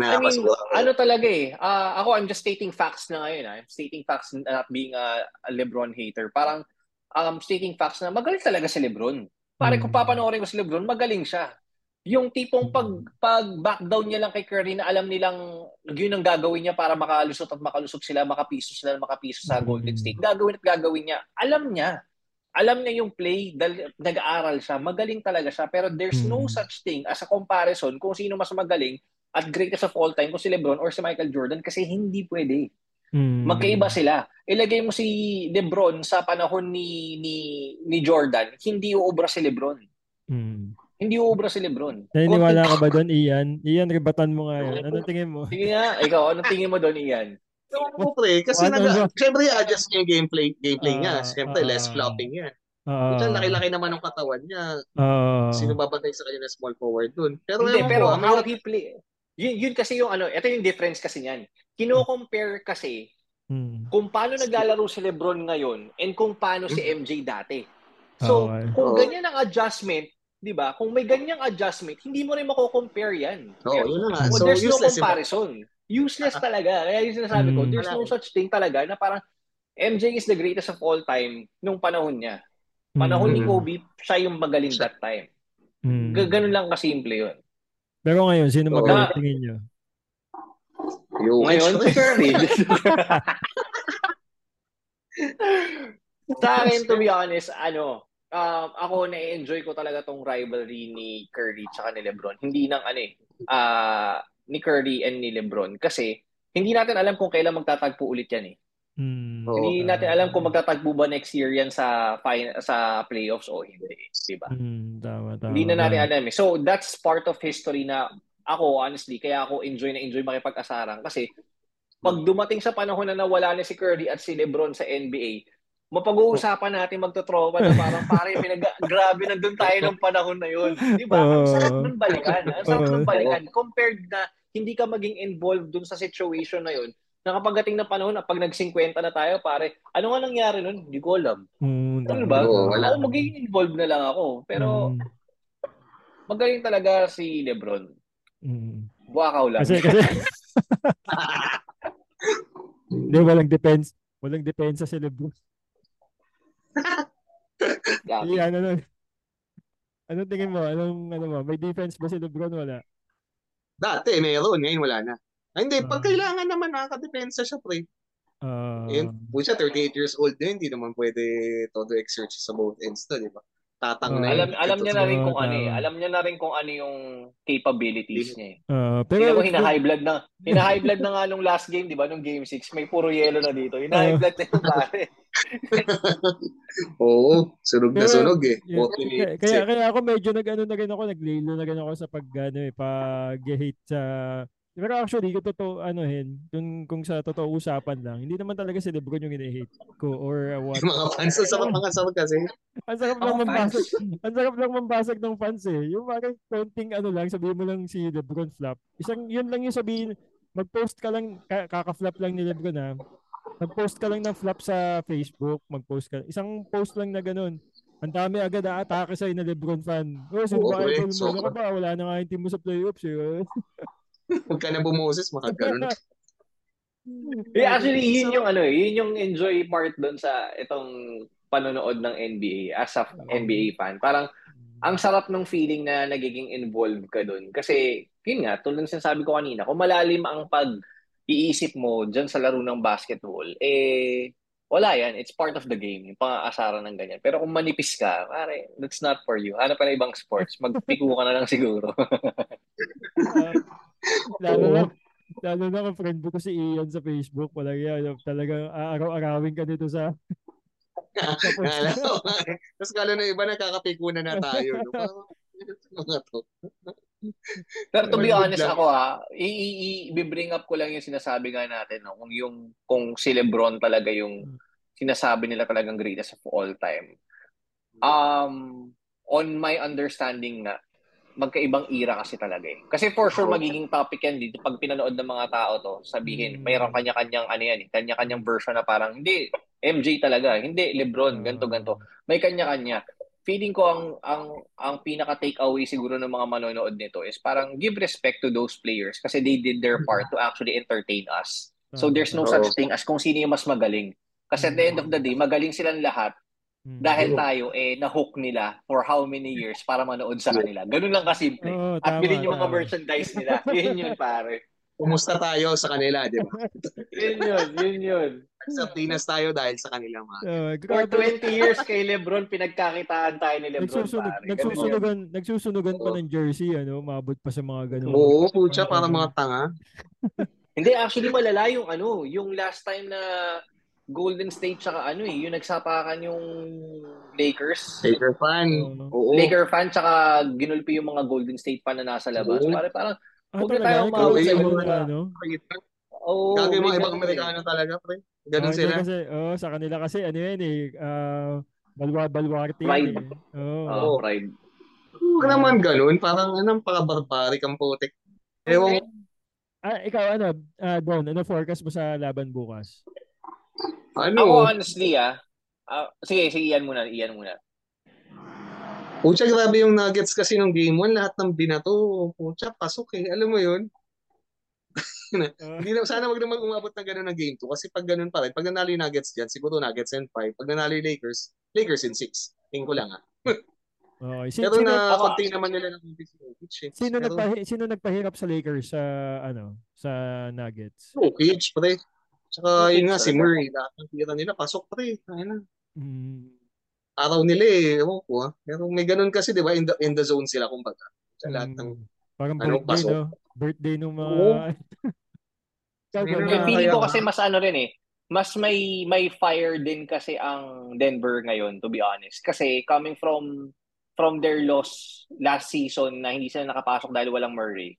ano talaga eh. ah, ako, I'm just stating facts na ngayon. ah. I'm stating facts not being a, a LeBron hater. Parang, um, stating facts na magaling talaga si LeBron. Pare, kung Mm. papanoorin ko si LeBron, magaling siya. Yung tipong pag, pag back down niya lang kay Curry na alam nilang yun ang gagawin niya para makalusot at makalusot sila, makapiso sila, makapiso sa Mm. Golden State. Gagawin at gagawin niya. Alam niya. Alam niya yung play, dahil nag-aaral siya, magaling talaga siya. Pero there's no Mm. such thing as a comparison kung sino mas magaling at greatest of all time, kung si LeBron or si Michael Jordan, kasi hindi pwede. Mm. Magkaiba sila. Ilagay mo si LeBron sa panahon ni ni ni Jordan, hindi uubra si LeBron. Mm. Hindi uubra si LeBron. Naniniwala ka ba doon, Ian? Ian, rebatan mo nga yun. Anong tingin mo? Sige nga, ikaw, anong tingin mo doon, Ian? Oo, pre. Kasi Ano nag ba? syempre adjust niya yung gameplay, gameplay niya. Ah, Syempre, ah, less flopping yan. Ah, Diyan, laki-laki naman ng katawan niya. ah, Sino babantay sa kanya na small forward dun? Pero Hindi, pero ko, how he play, Yun, yun kasi yung ano, ito yung difference kasi niyan. Kino-compare kasi Hmm. kung paano naglalaro si LeBron ngayon and kung paano si MJ dati. So, Okay. kung ganyan ang adjustment, 'di ba? Kung may ganyang adjustment, hindi mo rin mako-compare 'yan. Oo, yun na nga. Well, So, there's no comparison. Useless [laughs] talaga. Kaya yung sinasabi ko, Mm. there's no such thing talaga na parang MJ is the greatest of all time nung panahon niya. Panahon ni Mm. Kobe, siya yung magaling that time. Hmm. G- ganun lang kasimple yun. Pero ngayon, sino Oo. magaling tingin nyo? Yung Ngayon, si Curry. [laughs] Sa akin, to be honest, ano, um, ako na-enjoy ko talaga tong rivalry ni Curry tsaka ni Lebron. Hindi nang ano eh, ah, ni Curry and ni Lebron. Kasi, hindi natin alam kung kailan magtatagpo ulit yan eh. Oo. Hindi natin alam kung magtatagpo ba next year yan sa fin- sa playoffs o hindi. Di ba? Hmm, tama, tama. Hindi na natin alam eh. So, that's part of history na ako, honestly, kaya ako enjoy na enjoy makipag-asaran. Kasi, pag dumating sa panahon na nawala na si Curry at si Lebron sa NBA, mapag-uusapan natin magtotropa na parang pare, pinag grabe nandun tayo ng panahon na yun. Di ba? Ang sarap nun balikan. Ang sarap nun balikan. Compared na hindi ka maging involved dun sa situation na yun, na kapag dating na panahon na pag nag-50 na tayo, pare, ano nga nangyari nun? Hindi ko alam. Hmm, Ano ba? Oo, wala. Ako magiging involved na lang ako. Pero Hmm, magaling talaga si Lebron. hmm. Buwakaw lang. Kasi, kasi, [laughs] hindi, walang defense. Walang depensa si Lebron. Hindi, ano nun. Anong tingin mo? Anong, ano mo? May defense ba si Lebron? Wala. Dati, meron. Ngayon, wala na. Ah, hindi, pag Ah. kailangan naman nakakadepensa siya, pre. Ah, Eh, siya 38 years old na, hindi naman pwede todo exert sa both ends to, di ba? Tatang na Alam alam niya na rin kung ano eh. Alam niya na rin kung ano yung capabilities niya eh. Tingnan pero, mo, hina-high blood na. [laughs] Hina-high blood na nga nung last game, di ba? Nung game 6, may puro yellow na dito. Hina-high Oo. blood na yung pare. [laughs] Oo, sunog na sunog eh. Kaya, kaya, kaya ako medyo nag-ano na rin ako, naglilo na rin ako sa pag, ano eh, pag-hate sa... Pero actually, kung totoo, ano hin, kung, kung sa totoo usapan lang, hindi naman talaga si Lebron yung hate ko or uh, what. Yung mga fans, ang sarap mga sarap kasi. Ang sarap lang Mga mambasag. Ang sarap lang mambasag ng fans eh. Yung parang konting ano lang, sabihin mo lang si Lebron flop. Isang, yun lang yung sabihin, mag-post ka lang, ka- kaka-flop lang ni Lebron ha. Mag-post ka lang ng flop sa Facebook, mag-post ka. Isang post lang na ganun. Ang dami agad aatake sa'yo na Lebron fan. Oh, sino Oo, ba ka sobra. ba? Wala na nga yung team mo sa playoffs eh. [laughs] [laughs] Huwag ka na bumoses, makagano'n. Yeah, actually, yun yung ano eh. Yun yung enjoy part doon sa itong panonood ng NBA as a NBA fan. Parang, ang sarap ng feeling na nagiging involved ka doon. Kasi, yun nga, tulad ng sinasabi ko kanina, kung malalim ang pag-iisip mo dyan sa laro ng basketball, eh, wala yan. It's part of the game. Yung pang-aasaran ng ganyan. Pero kung manipis ka, pare, that's not for you. Hanap ka na ibang sports. Magpiko ka na lang siguro. [laughs] [laughs] lalo na, lalo na kung friend ko si Ian sa Facebook. Walang yan. Talagang aaraw-arawin ka dito sa. [laughs] Alam mo, Tapos kala na iba, nakakapikunan na tayo. [laughs] Mga to. Pero to be honest ako i- i-bring up ko lang yung sinasabi nga natin no, kung yung kung si LeBron talaga yung sinasabi nila talagang greatest of all time. Um on my understanding na magkaibang era kasi talaga eh. Kasi for sure magiging topic yan dito pag pinanood ng mga tao to, sabihin, Mm. mayroon kanya-kanyang ano yan, eh, kanya-kanyang version na parang hindi MJ talaga, hindi LeBron, ganto ganto. May kanya-kanya. Feeling ko ang ang ang pinaka takeaway siguro ng mga manonood nito is parang give respect to those players kasi they did their part to actually entertain us. So there's no such thing as kung sino yung mas magaling. Kasi at the end of the day, magaling silang lahat Mm. dahil Oo. tayo eh na-hook nila for how many years para manood sa kanila. Ganun lang kasimple. Oo, At bilhin yung mga merchandise nila. [laughs] Yun yun, pare. Kumusta tayo sa kanila, di ba? [laughs] Yun yun, yun yun. Sardinas tayo dahil sa kanila, mga. Oo, For grabe. 20 years kay Lebron, pinagkakitaan tayo ni Lebron, Nagsusunog, pare. Ganun yun. nagsusunugan, nagsusunugan pa ng jersey, ano, umabot pa sa mga ganun. Oo, putya, parang mga tanga. [laughs] Hindi, actually malala yung ano, yung last time na Golden State tsaka ano eh, yung nagsapakan yung Lakers. Laker fan. Oo. Oo. Laker fan tsaka ginulpi yung mga Golden State fan na nasa labas. Oo. Pare parang, Ah, Huwag na tayo umabot sa mga- ano? oh, Gagawin mga ibang ganun eh. Amerikano talaga, pre. Ganun Ah, hindi sila. Kasi, oh, sa kanila kasi, ano yan eh, ah, balwa, balwarte Pride. eh. Oo. Oh, Oo. pride. Huwag naman ganun. Parang anong paka-barbaric ang putik. Ewan Ah, ikaw ano, ah, Don, ano forecast mo sa laban bukas? Ano? Ako honestly ah, ah, sige, sige, iyan muna, iyan muna. Pucha, grabe yung Nuggets kasi nung game 1, lahat ng binato. Pucha, pasok eh. Alam mo yun? [laughs] Hindi na, sana wag naman umabot ng ganun ng game 2 kasi pag ganun pa rin, pag nanalo yung Nuggets dyan, siguro Nuggets in 5. Pag nanalo yung Lakers, Lakers in 6. Tingin ko lang ah. okay. Si- Pero sino, na contain naman nila ng konti si Jokic eh. sino, Pero, nagpahi, sino nagpahirap sa Lakers sa ano, sa Nuggets? Jokic, pre. Tsaka yun nga, si Murray, lahat ng tira nila, pasok pre. Ayun na. Mm, Araw nila eh, ewan ko ah. Pero may ganun kasi, di ba, in the, in the zone sila, kumbaga. Sa lahat ng, mm, parang ano, birthday, pasok. no? Birthday nung mga... Oo. Feeling [laughs] ko kaya- kasi mas ano rin eh, mas may may fire din kasi ang Denver ngayon to be honest. Kasi coming from from their loss last season na hindi sila nakapasok dahil walang Murray.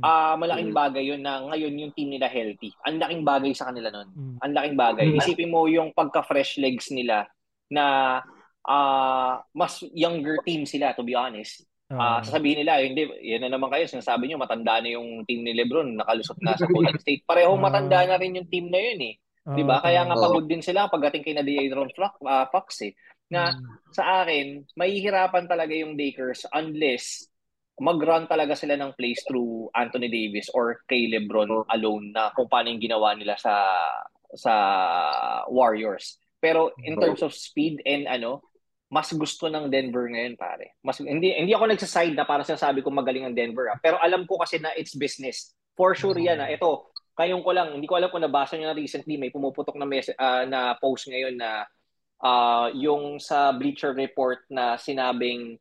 Ah, malaking bagay 'yun na ngayon yung team nila healthy. Ang laking bagay sa kanila noon. mm, Ang laking bagay. Mm. Isipin mo yung pagka-fresh legs nila na ah mas younger team sila to be honest. Ah, ah, sasabihin nila, hindi, yan na naman kayo, sinasabi nyo, matanda na yung team ni LeBron, nakalusot na sa Golden State. [laughs] Parehong matanda na rin yung team na yun eh. ah, 'Di ba? Kaya nga pagod din sila pagdating kay na De'Aaron Fox, uh, Fox eh. Na mm, sa akin, mahihirapan talaga yung Lakers unless mag-run talaga sila ng plays through Anthony Davis or kay LeBron alone na kung paano yung ginawa nila sa sa Warriors. Pero in terms of speed and ano, mas gusto ng Denver ngayon pare. Mas hindi hindi ako nagsaside na para sinasabi ko magaling ang Denver ah. Pero alam ko kasi na it's business. For sure yan ah. Ito, kayong ko lang, hindi ko alam kung nabasa niyo na recently may pumuputok na mes- ah, na post ngayon na ah, yung sa Bleacher Report na sinabing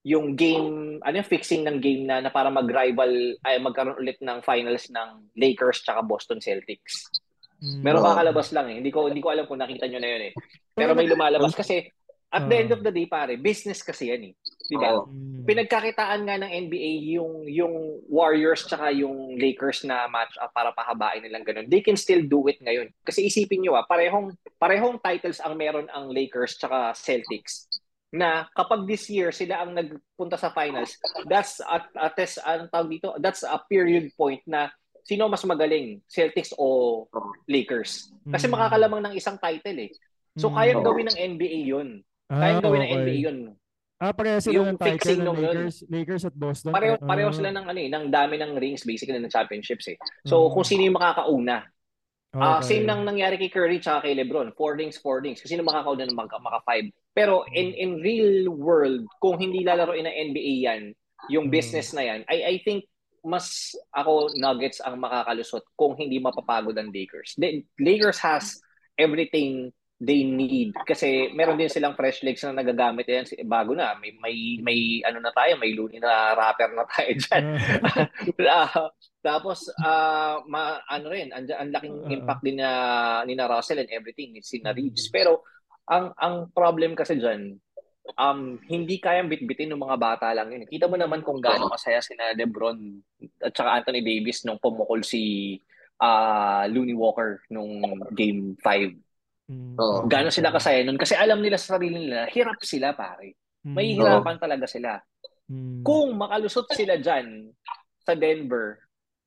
yung game, ano yung fixing ng game na, na para mag-rival, ay magkaroon ulit ng finals ng Lakers tsaka Boston Celtics. mm. Meron Oo. kakalabas lang eh. Hindi ko hindi ko alam kung nakita nyo na yun eh. Pero may lumalabas kasi at the end of the day pare, business kasi yan eh. 'Di ba? Mm. Pinagkakitaan nga ng NBA yung yung Warriors tsaka yung Lakers na match up para pahabain nilang ganun. They can still do it ngayon. Kasi isipin niyo ah, parehong parehong titles ang meron ang Lakers tsaka Celtics na kapag this year sila ang nagpunta sa finals, that's at at test ang tawag dito, that's a period point na sino mas magaling, Celtics o Lakers. Kasi Mm. makakalamang ng isang title eh. So Mm. kayang gawin ng NBA 'yun. Ah, Kayang gawin ng okay. NBA 'yun. Ah, pareho sila Yung ng title fixing ng nung yun. Lakers, Lakers at Boston. Pareho Ah, pareho sila ng ano eh, ng dami ng rings basically ng championships eh. So Mm. kung sino yung makakauna. Ah, okay. same nang nangyari kay Curry tsaka kay LeBron. Four rings, four rings. Kasi sino makakauna ng maka, maka five. Pero in in real world, kung hindi lalaroin ng NBA yan, yung Mm. business na yan, I I think mas ako Nuggets ang makakalusot kung hindi mapapagod ang Lakers. The, Lakers has everything they need kasi meron din silang fresh legs na nagagamit yan bago na may may may ano na tayo may looney na rapper na tayo diyan [laughs] Ah, tapos ah ma, ano rin ang, ang laking Oo. impact din na ni na Russell and everything ni na Reeves pero ang ang problem kasi diyan um hindi kayang bitbitin ng mga bata lang yun. Kita mo naman kung gaano masaya sina LeBron at saka Anthony Davis nung pumukol si ah Looney Walker nung game 5. mm. Oo. Gaano sila kasaya nun kasi alam nila sa sarili nila, hirap sila pare. Mm. May hirapan talaga sila. Mm. Kung makalusot sila dyan sa Denver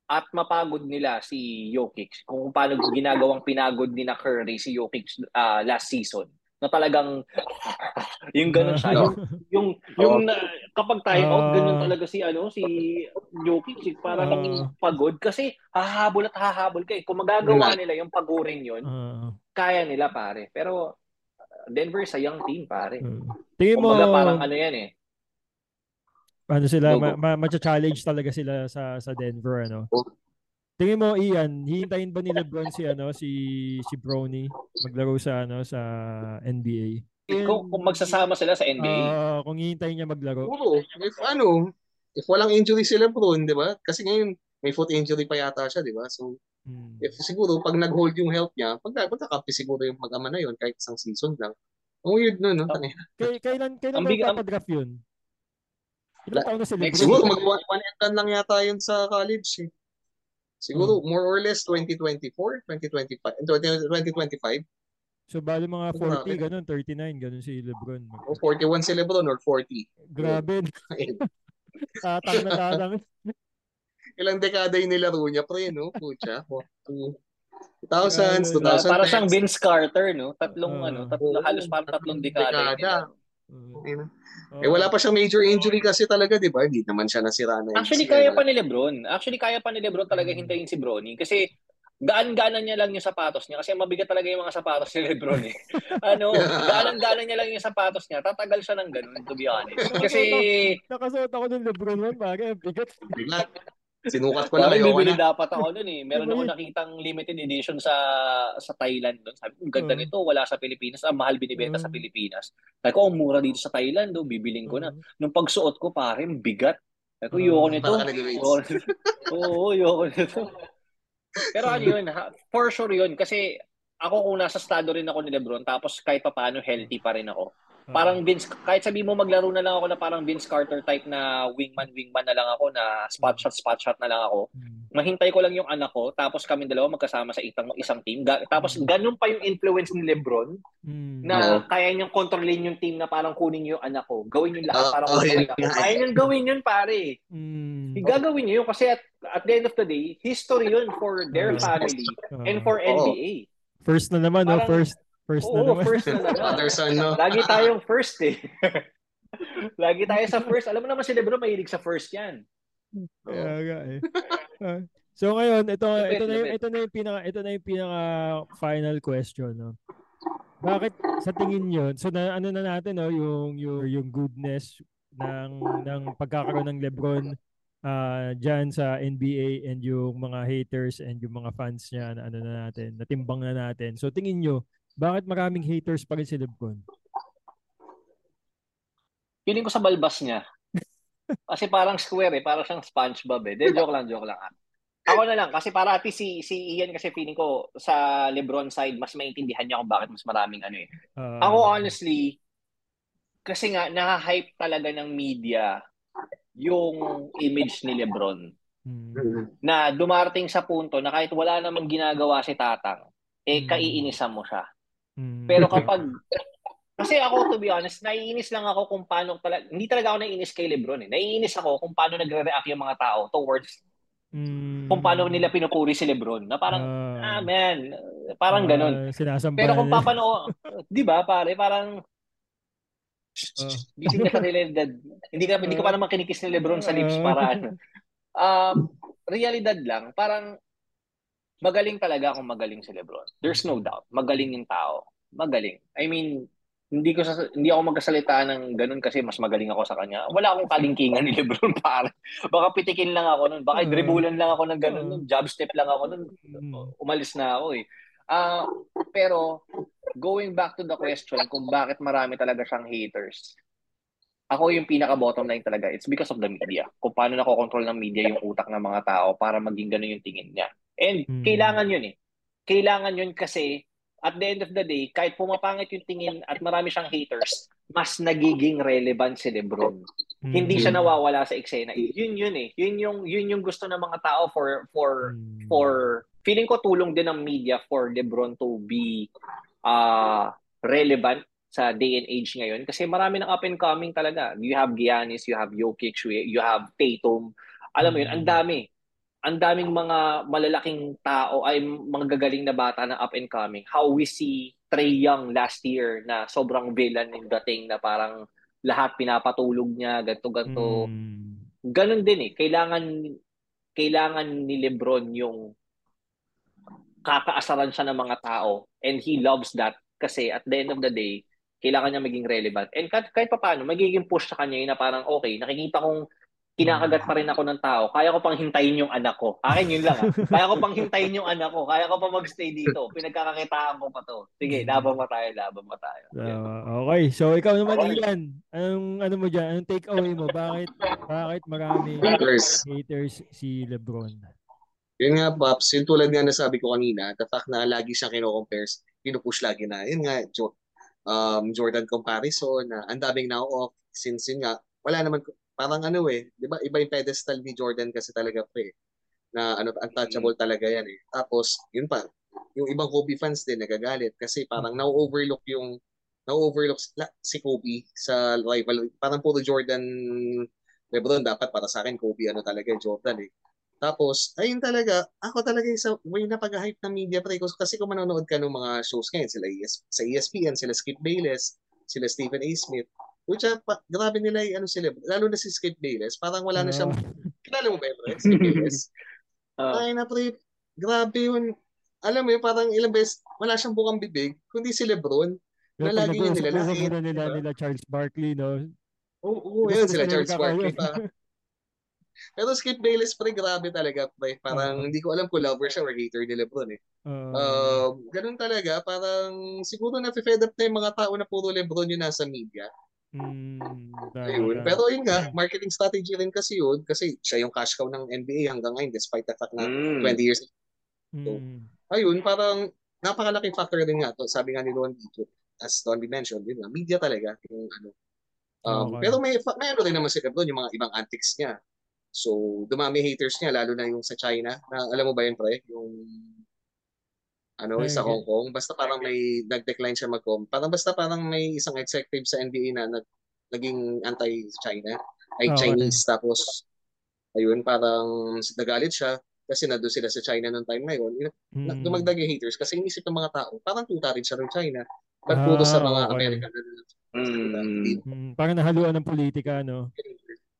at mapagod nila si Jokic, kung paano ginagawang pinagod ni na Curry si Jokic ah, last season, na talagang [laughs] yung ganun siya, yung yung, yung na, kapag time out, ganun talaga si ano si Jokic, eh, para Ah. kaming pagod kasi hahabol at hahabol ka eh. Kung magagawa nila yung pagurin yon, Ah, kaya nila pare. Pero uh, Denver is a young team pare. ah. Tingin mo, Kumbaga parang ano yan eh. ano sila, ma- ma- matcha-challenge talaga sila sa sa Denver, ano? Oo. Tingin mo, Ian, hihintayin ba ni LeBron si, ano, si, si Brony maglaro sa, ano, sa NBA? Kung, kung magsasama sila sa NBA. Ah, kung hihintayin niya maglaro. Siguro, if ano, if walang injury si LeBron, di ba? Kasi ngayon, may foot injury pa yata siya, di ba? So, Hmm. if siguro, pag nag-hold yung health niya, pag magkakampi siguro yung mag-ama na yun, kahit isang season lang. Ang weird no, no? Tangina. Kay, kailan, kailan Ang ba papadraft yun? Ilang taon na si LeBron? Siguro, mag one one and done lang yata yun sa college. Eh. Siguro, more or less, 2024, 2025, 2025, So, bali mga 40, Grabe. ganun, 39, ganun si LeBron. o 41 si LeBron or 40. Grabe, [laughs] [laughs] tatang na tatang. ilang dekada yung nilaro niya, pre, no? Pucha. 2000s, Grabe. 2010s. Para siyang Vince Carter, no? Tatlong, Ah. ano, tatlo, Oo, halos parang tatlong dekada. dekada. Mm. Ayun. Oo. Eh wala pa siyang major injury kasi talaga, 'di ba? Hindi naman siya nasira na Actually, kaya pa ni Lebron. Actually, kaya pa ni Lebron talaga Mm. hintayin si Bronny. Kasi gaan-gana niya lang yung sapatos niya. Kasi mabigat talaga yung mga sapatos ni Lebron eh. [laughs] ano, gaan-gana niya lang yung sapatos niya. Tatagal siya ng ganun, to be honest. Kasi, Nakasuot ako ng Lebron nun, pare. Bigat. Sinukat ko parang ayoko bibili na. dapat ako nun eh. Meron ako Ano nakitang limited edition sa sa Thailand doon. Sabi ko, "Ang ganda Oo. nito, wala sa Pilipinas. Ah, mahal binibenta sa Oo. Pilipinas. Sabi ko, ang mura dito sa Thailand, do, bibiling ko na. Nung pagsuot ko, pare, ang bigat. Sabi ko, yoko nito. [laughs] Oo, yoko nito. Pero ano yun, ha, for sure yun. Kasi ako kung nasa estado rin ako ni Lebron, tapos kahit pa paano healthy pa rin ako. Parang Vince, kahit sabi mo maglaro na lang ako na parang Vince Carter type na wingman, wingman na lang ako, na spot shot, spot shot na lang ako. Mm. Mahintay ko lang yung anak ko, tapos kami dalawa magkasama sa isang, isang team. Ga- tapos ganun pa yung influence ni Lebron Mm. na kaya niyang kontrolin yung team na parang kunin yung anak ko. Gawin yung lahat Oo, para oo, kunin yun. Kaya niyang gawin yun, pare. Mm. Gagawin niyo yun kasi at, at the end of the day, history yun for their family and for. NBA. First na naman, no? Parang- First. First na Oo, naman. first na naman. [laughs] Father son, no? Lagi tayong [laughs] first eh. [laughs] Lagi tayo sa first. Alam mo naman si Lebron mahilig sa first yan. Kaya nga eh. Ah, so ngayon, ito Lupit, ito na yung, ito na yung pinaka ito na yung pinaka final question, no. Bakit sa tingin niyo, so na ano na natin no, yung yung yung goodness ng ng pagkakaroon ng LeBron ah diyan sa NBA and yung mga haters and yung mga fans niya na ano na natin, natimbang na natin. So tingin niyo, bakit maraming haters pa rin si LeBron? Feeling ko sa balbas niya. [laughs] Kasi parang square eh, parang siyang SpongeBob eh. De, joke lang, joke lang. Ako na lang, kasi para at least si, si Ian kasi feeling ko sa Lebron side, mas maintindihan niya kung bakit mas maraming ano eh. Ah, Ako honestly, kasi nga, nakahype talaga ng media yung image ni Lebron. mm, Na dumarating sa punto na kahit wala namang ginagawa si Tatang, eh Mm. kaiinisan mo siya. Mm. Pero kapag kasi ako to be honest, naiinis lang ako kung paano talaga hindi talaga ako naiinis kay LeBron eh. Naiinis ako kung paano nagre-react yung mga tao towards Mm. kung paano nila pinupuri si LeBron. Na parang ah man, parang ganun. Ah, sinasambahan Pero kung papano, 'di ba, pare, parang gising ka realidad. [laughs] Hindi ka hindi ka pa naman kinikis ni LeBron sa lips para ano. Um, realidad lang, parang magaling talaga kung magaling si LeBron. There's no doubt. Magaling yung tao. Magaling. I mean, hindi ko sa, hindi ako magkasalita ng ganun kasi mas magaling ako sa kanya. Wala akong kalingkingan ni [laughs] LeBron para. Baka pitikin lang ako nun. Baka Uh, dribulan lang ako ng ganun. uh, nun. Jab step lang ako nun. Mm. Umalis na ako eh. Ah, pero going back to the question kung bakit marami talaga siyang haters. Ako yung pinaka bottom line talaga. It's because of the media. Kung paano nakokontrol ng media yung utak ng mga tao para maging ganun yung tingin niya. And Mm. kailangan yun eh. Kailangan yun kasi at the end of the day, kahit pumapangit yung tingin at marami siyang haters, mas nagiging relevant si Lebron. Hindi siya Mm. nawawala sa eksena. Yun yun eh. Yun yung yun yung gusto ng mga tao for for Mm. for feeling ko tulong din ng media for LeBron to be uh relevant sa day and age ngayon kasi marami ng up and coming talaga. You have Giannis, you have Jokic, you have Tatum. Alam mo yun, ang dami. Ang daming mga malalaking tao ay mga gagaling na bata na up and coming. How we see Trey Young last year na sobrang villain yung dating na parang lahat pinapatulog niya, ganto ganto Mm. ganun din eh. Kailangan kailangan ni LeBron yung kakaasaran siya ng mga tao and he loves that kasi at the end of the day, kailangan niya maging relevant. And kahit, kahit pa paano, magiging push sa kanya yun na parang okay, nakikita kong kinakagat pa rin ako ng tao, kaya ko pang hintayin yung anak ko. Akin yun lang ah. Kaya ko pang hintayin yung anak ko, kaya ko pa magstay dito. Pinagkakakitaan ko pa to. Sige, laban mo tayo, laban mo tayo. Ah, okay. So ikaw naman Okay. Ian, anong ano mo diyan? Anong take away mo? Bakit bakit maraming Haters. haters si LeBron? Yun nga, Pops, yung tulad nga na sabi ko kanina, the fact na lagi siyang kino-compares, pinupush lagi na, yun nga, jo- um, Jordan comparison, na ang daming now off, since yun nga, wala naman, parang ano eh, di ba, iba yung pedestal ni Jordan kasi talaga pre, na ano, untouchable talaga yan eh. Tapos, yun pa, yung ibang Kobe fans din nagagalit kasi parang na-overlook yung na-overlook la- si Kobe sa rival. Parang puro Jordan LeBron dapat para sa akin Kobe ano talaga Jordan eh. Tapos, ayun talaga, ako talaga yung sa way na pag-hype ng media pre. Kasi kung manonood ka ng mga shows ngayon, sila ES, sa ESPN, sila Skip Bayless, sila Stephen A. Smith, which ah, pa, grabe nila yung ano sila, lalo na si Skip Bayless, parang wala na siyang, kilala mo ba yun? Skip Bayless? [laughs] Ah. Ay na pre, grabe yun. Alam mo yun, parang ilang beses, wala siyang bukang bibig, kundi si Lebron. Na lagi yun nila pinag-uusap lahat, nila, diba? nila Charles Barkley, no? Oo, oo, Gusto yun sila, Charles. Barkley pa. [laughs] Pero Skip Bayless pre, grabe talaga pre. Parang Oo. hindi ko alam kung lover siya or hater ni Lebron eh. Um, ganun talaga, parang siguro na-fed up na yung mga tao na puro Lebron yung nasa media. Mm, Ayun. Pero yun nga, marketing strategy rin kasi yun kasi siya yung cash cow ng NBA hanggang ngayon despite the fact na Mm. 20 years. Mm. Ayun, parang napakalaking factor din nga to. Sabi nga ni Ron dito, as Don B mentioned, yun nga, media talaga yung ano. Um, Okay. Pero may, may ano rin naman si Lebron, yung mga ibang antics niya. So, dumami haters niya, lalo na yung sa China. Na, alam mo ba yun, pre? Yung ano, Ay, sa okay. Hong Kong. Basta parang may nag-decline siya mag-com. Parang basta parang may isang executive sa NBA na nag, naging anti-China, ay Okay. Chinese. Tapos, ayun, parang nagalit siya kasi nandun sila sa China noong time na yun. Mm. Dumagdag yung haters kasi inisip ng mga tao, parang tuta rin siya ng China. Ba't puro sa Ah, mga okay. American na Mm. Mm, parang nahaluan ng politika, no?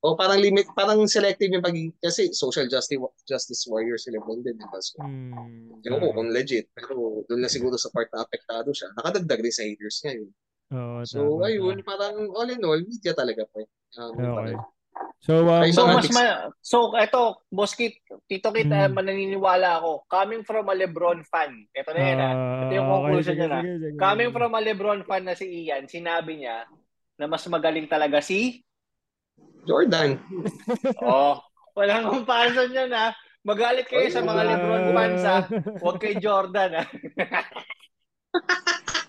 O parang limit, parang selective yung pagiging, kasi social justice justice warrior sila Lebron din. Diba? So, Mm, Ewan ko kung legit, pero doon na siguro sa part na apektado siya. Nakadagdag din sa haters niya yun. Oo, So, tama, ayun, tama. parang all in all, media talaga po. Um, Okay. So, um, Ay, So mas ma- so eto, Boss Kit, Tito Kit, Mm. mananiniwala ako. Coming from a LeBron fan. Ito na yan ah. Ito yung conclusion okay, niya sige, na. sige, sige. Coming from a LeBron fan na si Ian, sinabi niya na mas magaling talaga si Jordan. Oh, walang comparison yan ha. Magalit kayo sa mga LeBron fans ha. Huwag kay Jordan ha.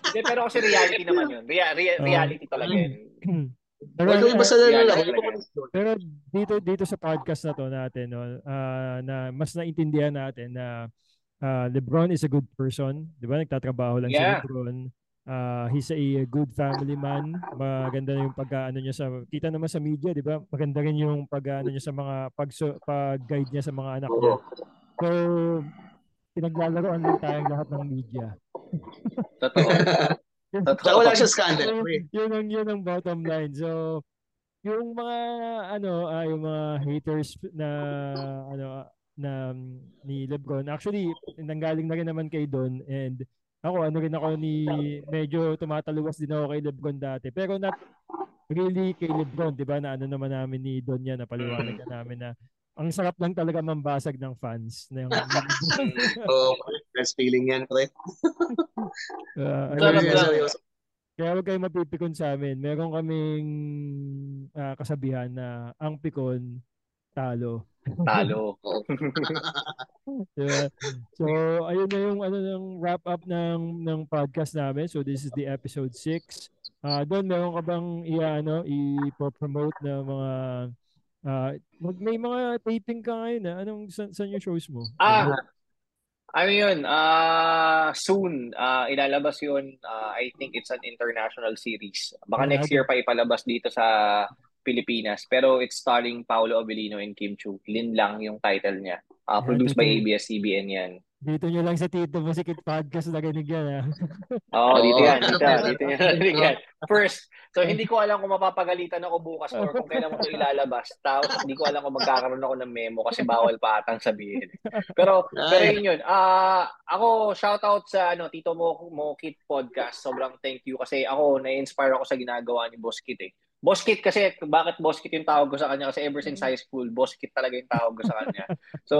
Hindi, pero kasi reality naman yun. Rea- rea- Oh. reality talaga yun. [clears throat] Pero, Well, yung iba sa yeah. iba pero dito dito sa podcast na to natin no, ah, na mas naintindihan natin na ah, LeBron is a good person, 'di ba? Nagtatrabaho lang Yeah. si LeBron. Ah, he's a good family man. Maganda yung pag-ano niya sa kita naman sa media, 'di ba? Maganda rin yung pag-ano niya sa mga pag pag-guide niya sa mga anak niya. So pinaglalaroan lang tayong lahat ng media. [laughs] Totoo. Totoo. Wala siya scandal. Pre. yun ang yun ang bottom line. So yung mga ano ah, yung mga haters na ano na um, ni LeBron actually nanggaling na rin naman kay Don and ako ano rin ako ni medyo tumataluwas din ako kay LeBron dati pero not really kay LeBron 'di ba na ano naman namin ni Don yan napaliwanag na namin na ang sarap lang talaga mambasag ng fans ng [laughs] Oo, best feeling yan, pre. [laughs] Seryoso. Kaya huwag kayong mapipikon sa amin. Meron kaming ah, kasabihan na ang pikon talo. Talo. [laughs] [laughs] Diba? So, ayun na yung ano ng wrap up ng ng podcast namin. So, this is the episode 6. Ah, doon meron ka bang i ano i-promote na mga ah, mag, may mga taping ka ngayon na anong san, san yung shows mo? Ah, ano yun? Ah, soon, ah, ilalabas yun. Ah, I think it's an international series. Baka Ah, next year pa ipalabas dito sa Pilipinas. Pero it's starring Paolo Avellino and Kim Chu. Lin lang yung title niya. Yeah, produced by dito- ABS-CBN yan. Dito nyo lang sa Tito Masikit Podcast narinig yan ah. [laughs] Oo, dito Oo. yan. Dito, dito yan. Dito yan. First, so hindi ko alam kung mapapagalitan ako bukas or kung kailan mo ito ilalabas. Tapos hindi ko alam kung magkakaroon ako ng memo kasi bawal pa atang sabihin. Pero, pero yun yun. Ah, ako, shout out sa ano, Tito Mo, Mo Kit Podcast. Sobrang thank you kasi ako, na-inspire ako sa ginagawa ni Boss Kit eh. Boss Kit kasi, bakit Boss Kit yung tawag ko sa kanya? Kasi ever since high school, Boss Kit talaga yung tawag ko sa kanya. [laughs] So,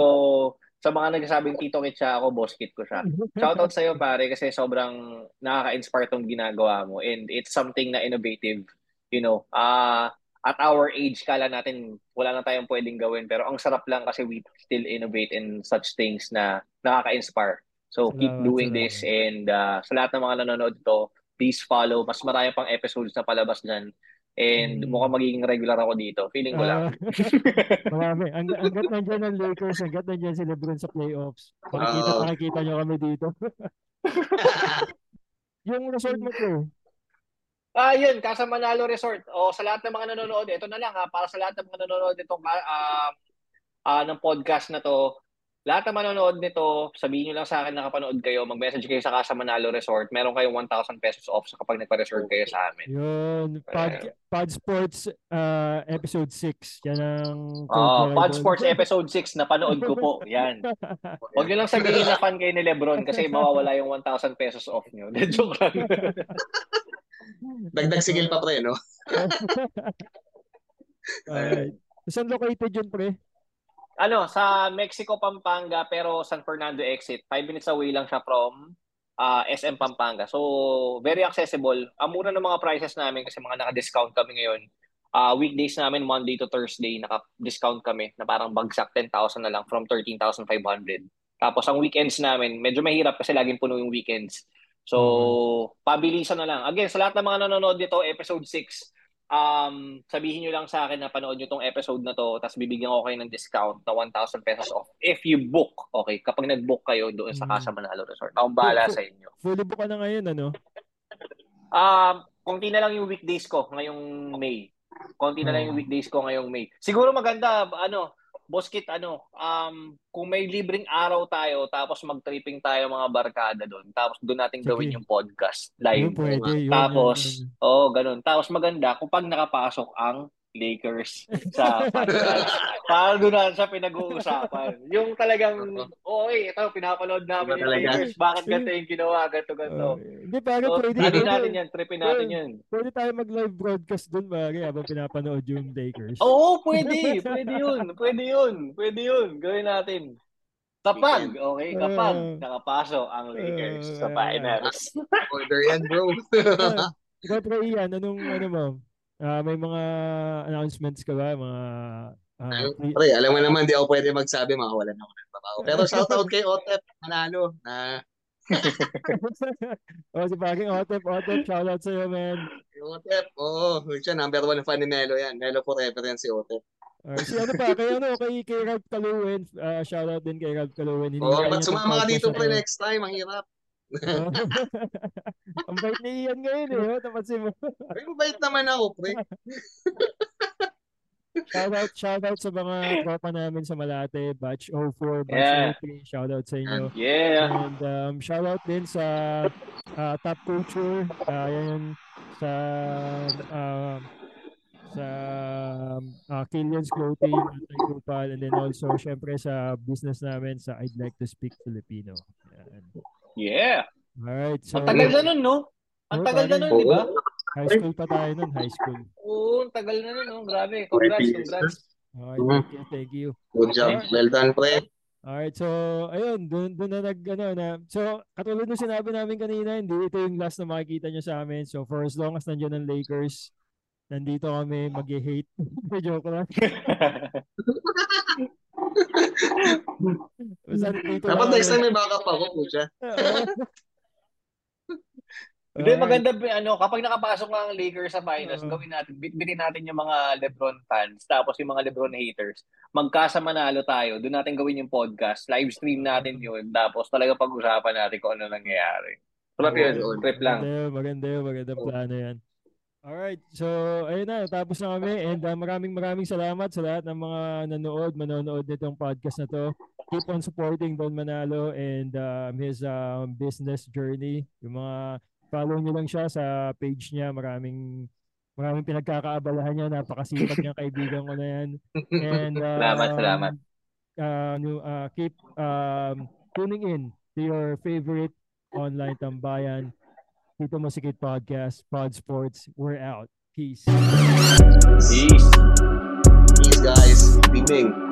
sa mga nagsasabing Tito Kit siya, ako Boss Kit ko siya. [laughs] Shoutout sa iyo pare kasi sobrang nakaka-inspire tong ginagawa mo and it's something na innovative, you know. Ah, at our age kala natin wala na tayong pwedeng gawin pero ang sarap lang kasi we still innovate in such things na nakaka-inspire. So keep Salamat, doing salamat. this and ah, sa lahat ng mga nanonood dito, please follow. Mas marami pang episodes na palabas diyan. And Mm. mukhang magiging regular ako dito. Feeling ko lang. Ah, [laughs] marami. Ang, hanggat nandiyan ang Lakers, hanggat nandiyan si Lebron sa playoffs, makikita, Oo. makikita nyo kami dito. [laughs] yung resort mo to, Ah, yun, Casa Manalo Resort. O sa lahat ng mga nanonood, ito na lang ha, para sa lahat ng mga nanonood itong ah ah, ng podcast na to, lahat na manonood nito, sabihin nyo lang sa akin na kapanood kayo, mag-message kayo sa Casa Manalo Resort. Meron kayong 1,000 pesos off sa kapag nagpa-reserve kayo sa amin. Yun, Pod, Pod Sports uh, episode 6. Yan ang Oh, na Pod Sports episode 6, napanood ko po. [laughs] Yan. Huwag nyo lang sabihin na fan kayo ni Lebron kasi mawawala yung 1,000 pesos off nyo. [laughs] Joke lang. [laughs] Dagdag sigil pa pre, no? Alright. Saan located yun, pre? Ano, sa Mexico, Pampanga, pero San Fernando exit. Five minutes away lang siya from ah, SM Pampanga. So, very accessible. Ang mura ng mga prices namin kasi mga naka-discount kami ngayon. Ah, weekdays namin, Monday to Thursday, naka-discount kami na parang bagsak 10,000 na lang from 13,500. Tapos ang weekends namin, medyo mahirap kasi laging puno yung weekends. So, pabilisan na lang. Again, sa lahat ng mga nanonood dito, episode 6, um, sabihin nyo lang sa akin na panood nyo tong episode na to, tapos bibigyan ko kayo ng discount na 1,000 pesos off. If you book, okay, kapag nag-book kayo doon sa Mm. Casa Manalo Resort, akong bahala sa inyo. [laughs] Fully book ka na ngayon, ano? Um, konti na lang yung weekdays ko ngayong May. Konti na lang yung Hmm. weekdays ko ngayong May. Siguro maganda, ano, Boss Kit, ano, um, kung may libreng araw tayo, tapos mag-tripping tayo mga barkada doon, tapos doon natin Sige. gawin yung podcast Yun, live. pwede. Yun, Tapos, yun, yun. oh, ganun. Tapos maganda kung pag nakapasok ang Lakers sa podcast. [laughs] Para doon na sa pinag-uusapan. Yung talagang, oo, eh, ito, pinapanood namin yung. Lakers. Bakit ganito yung ginawa? Ganito, ganito. Oh, hindi, pare, So, pwede. ano pwede, natin yan, tripin natin yan. pwede tayo mag-live broadcast dun, pare, habang pinapanood yung Lakers. Oo, pwede. Pwede yun. Pwede yun. Pwede yun. Gawin natin. Kapag, okay, kapag Uh, nakapasok ang Lakers sa uh, finals. Order yan, bro. Ah, Ikaw, pre, Ian, anong, ano mo? Ah, may mga announcements ka ba? Mga, ah, pre- Pre, alam mo naman, di ako pwede magsabi, makawalan ako ng trabaho. Pero shoutout kay Otep Manalo na [laughs] oh, si Paging Otep, Otep, shoutout sa'yo, man. yung Otep, oo, siya number one fan ni Melo yan. Melo forever yan si Otep. Uh, si ano pa, kay ano, kay, kay Ralph Kaluwin, ah, shoutout din kay Ralph Kaluwin. Hindi Oo, ba't niya sumama ka dito pre next time? Ang hirap. [laughs] Ang bait ni Ian ngayon eh, oh, napansin mo. Ay, mabait naman ako, pre. [laughs] Shoutout, shoutout sa mga tropa namin sa Malate, Batch 04, Batch Yeah. 03, shoutout sa inyo. Yeah. And um, shoutout din sa ah, Top Culture, uh, yan sa um, sa uh, Killian's Clothing, Anti-Grupal, and then also syempre sa business namin sa I'd Like to Speak Filipino. Yan. Yeah. Alright, so Ang tagal na nun, no? Ang Oo, tagal na nun, di ba? high school pa tayo nun, high school. Oo, ang tagal na nun, no? Grabe. Congrats, congrats. Alright, thank you, thank you. Good job. Well done, pre. Alright, so ayun, doon doon na nag ano na. So katulad ng sinabi namin kanina, hindi ito yung last na makikita nyo sa amin. So for as long as nandiyan ang Lakers, nandito kami mag-hate. [laughs] Joke lang. [laughs] Dapat next time may backup ako, pucha. [laughs] Hindi, Alright. maganda, ano, kapag nakapasok nga ang Lakers sa finals, Oo. gawin natin, bitbitin natin yung mga LeBron fans, tapos yung mga LeBron haters. Magkasa manalo tayo, doon natin gawin yung podcast, live stream natin yun, tapos talaga pag-usapan natin kung ano nangyayari. Trip yun, trip lang. Maganda yun, maganda yun, magandang plano yan. Alright, so ayun na, tapos na kami and uh, maraming maraming salamat sa lahat ng mga nanood, manonood nitong podcast na to. Keep on supporting Don Manalo and um, his um, business journey. Yung mga follow nyo lang siya sa page niya, maraming maraming pinagkakaabalahan niya, napakasipag niyang kaibigan ko na yan. And [laughs] um, Salamat, salamat. Uh, uh, keep um, tuning in to your favorite online tambayan Tito Masikit Podcast, Pod Sports. We're out. Peace. Peace. Peace, guys. Good evening.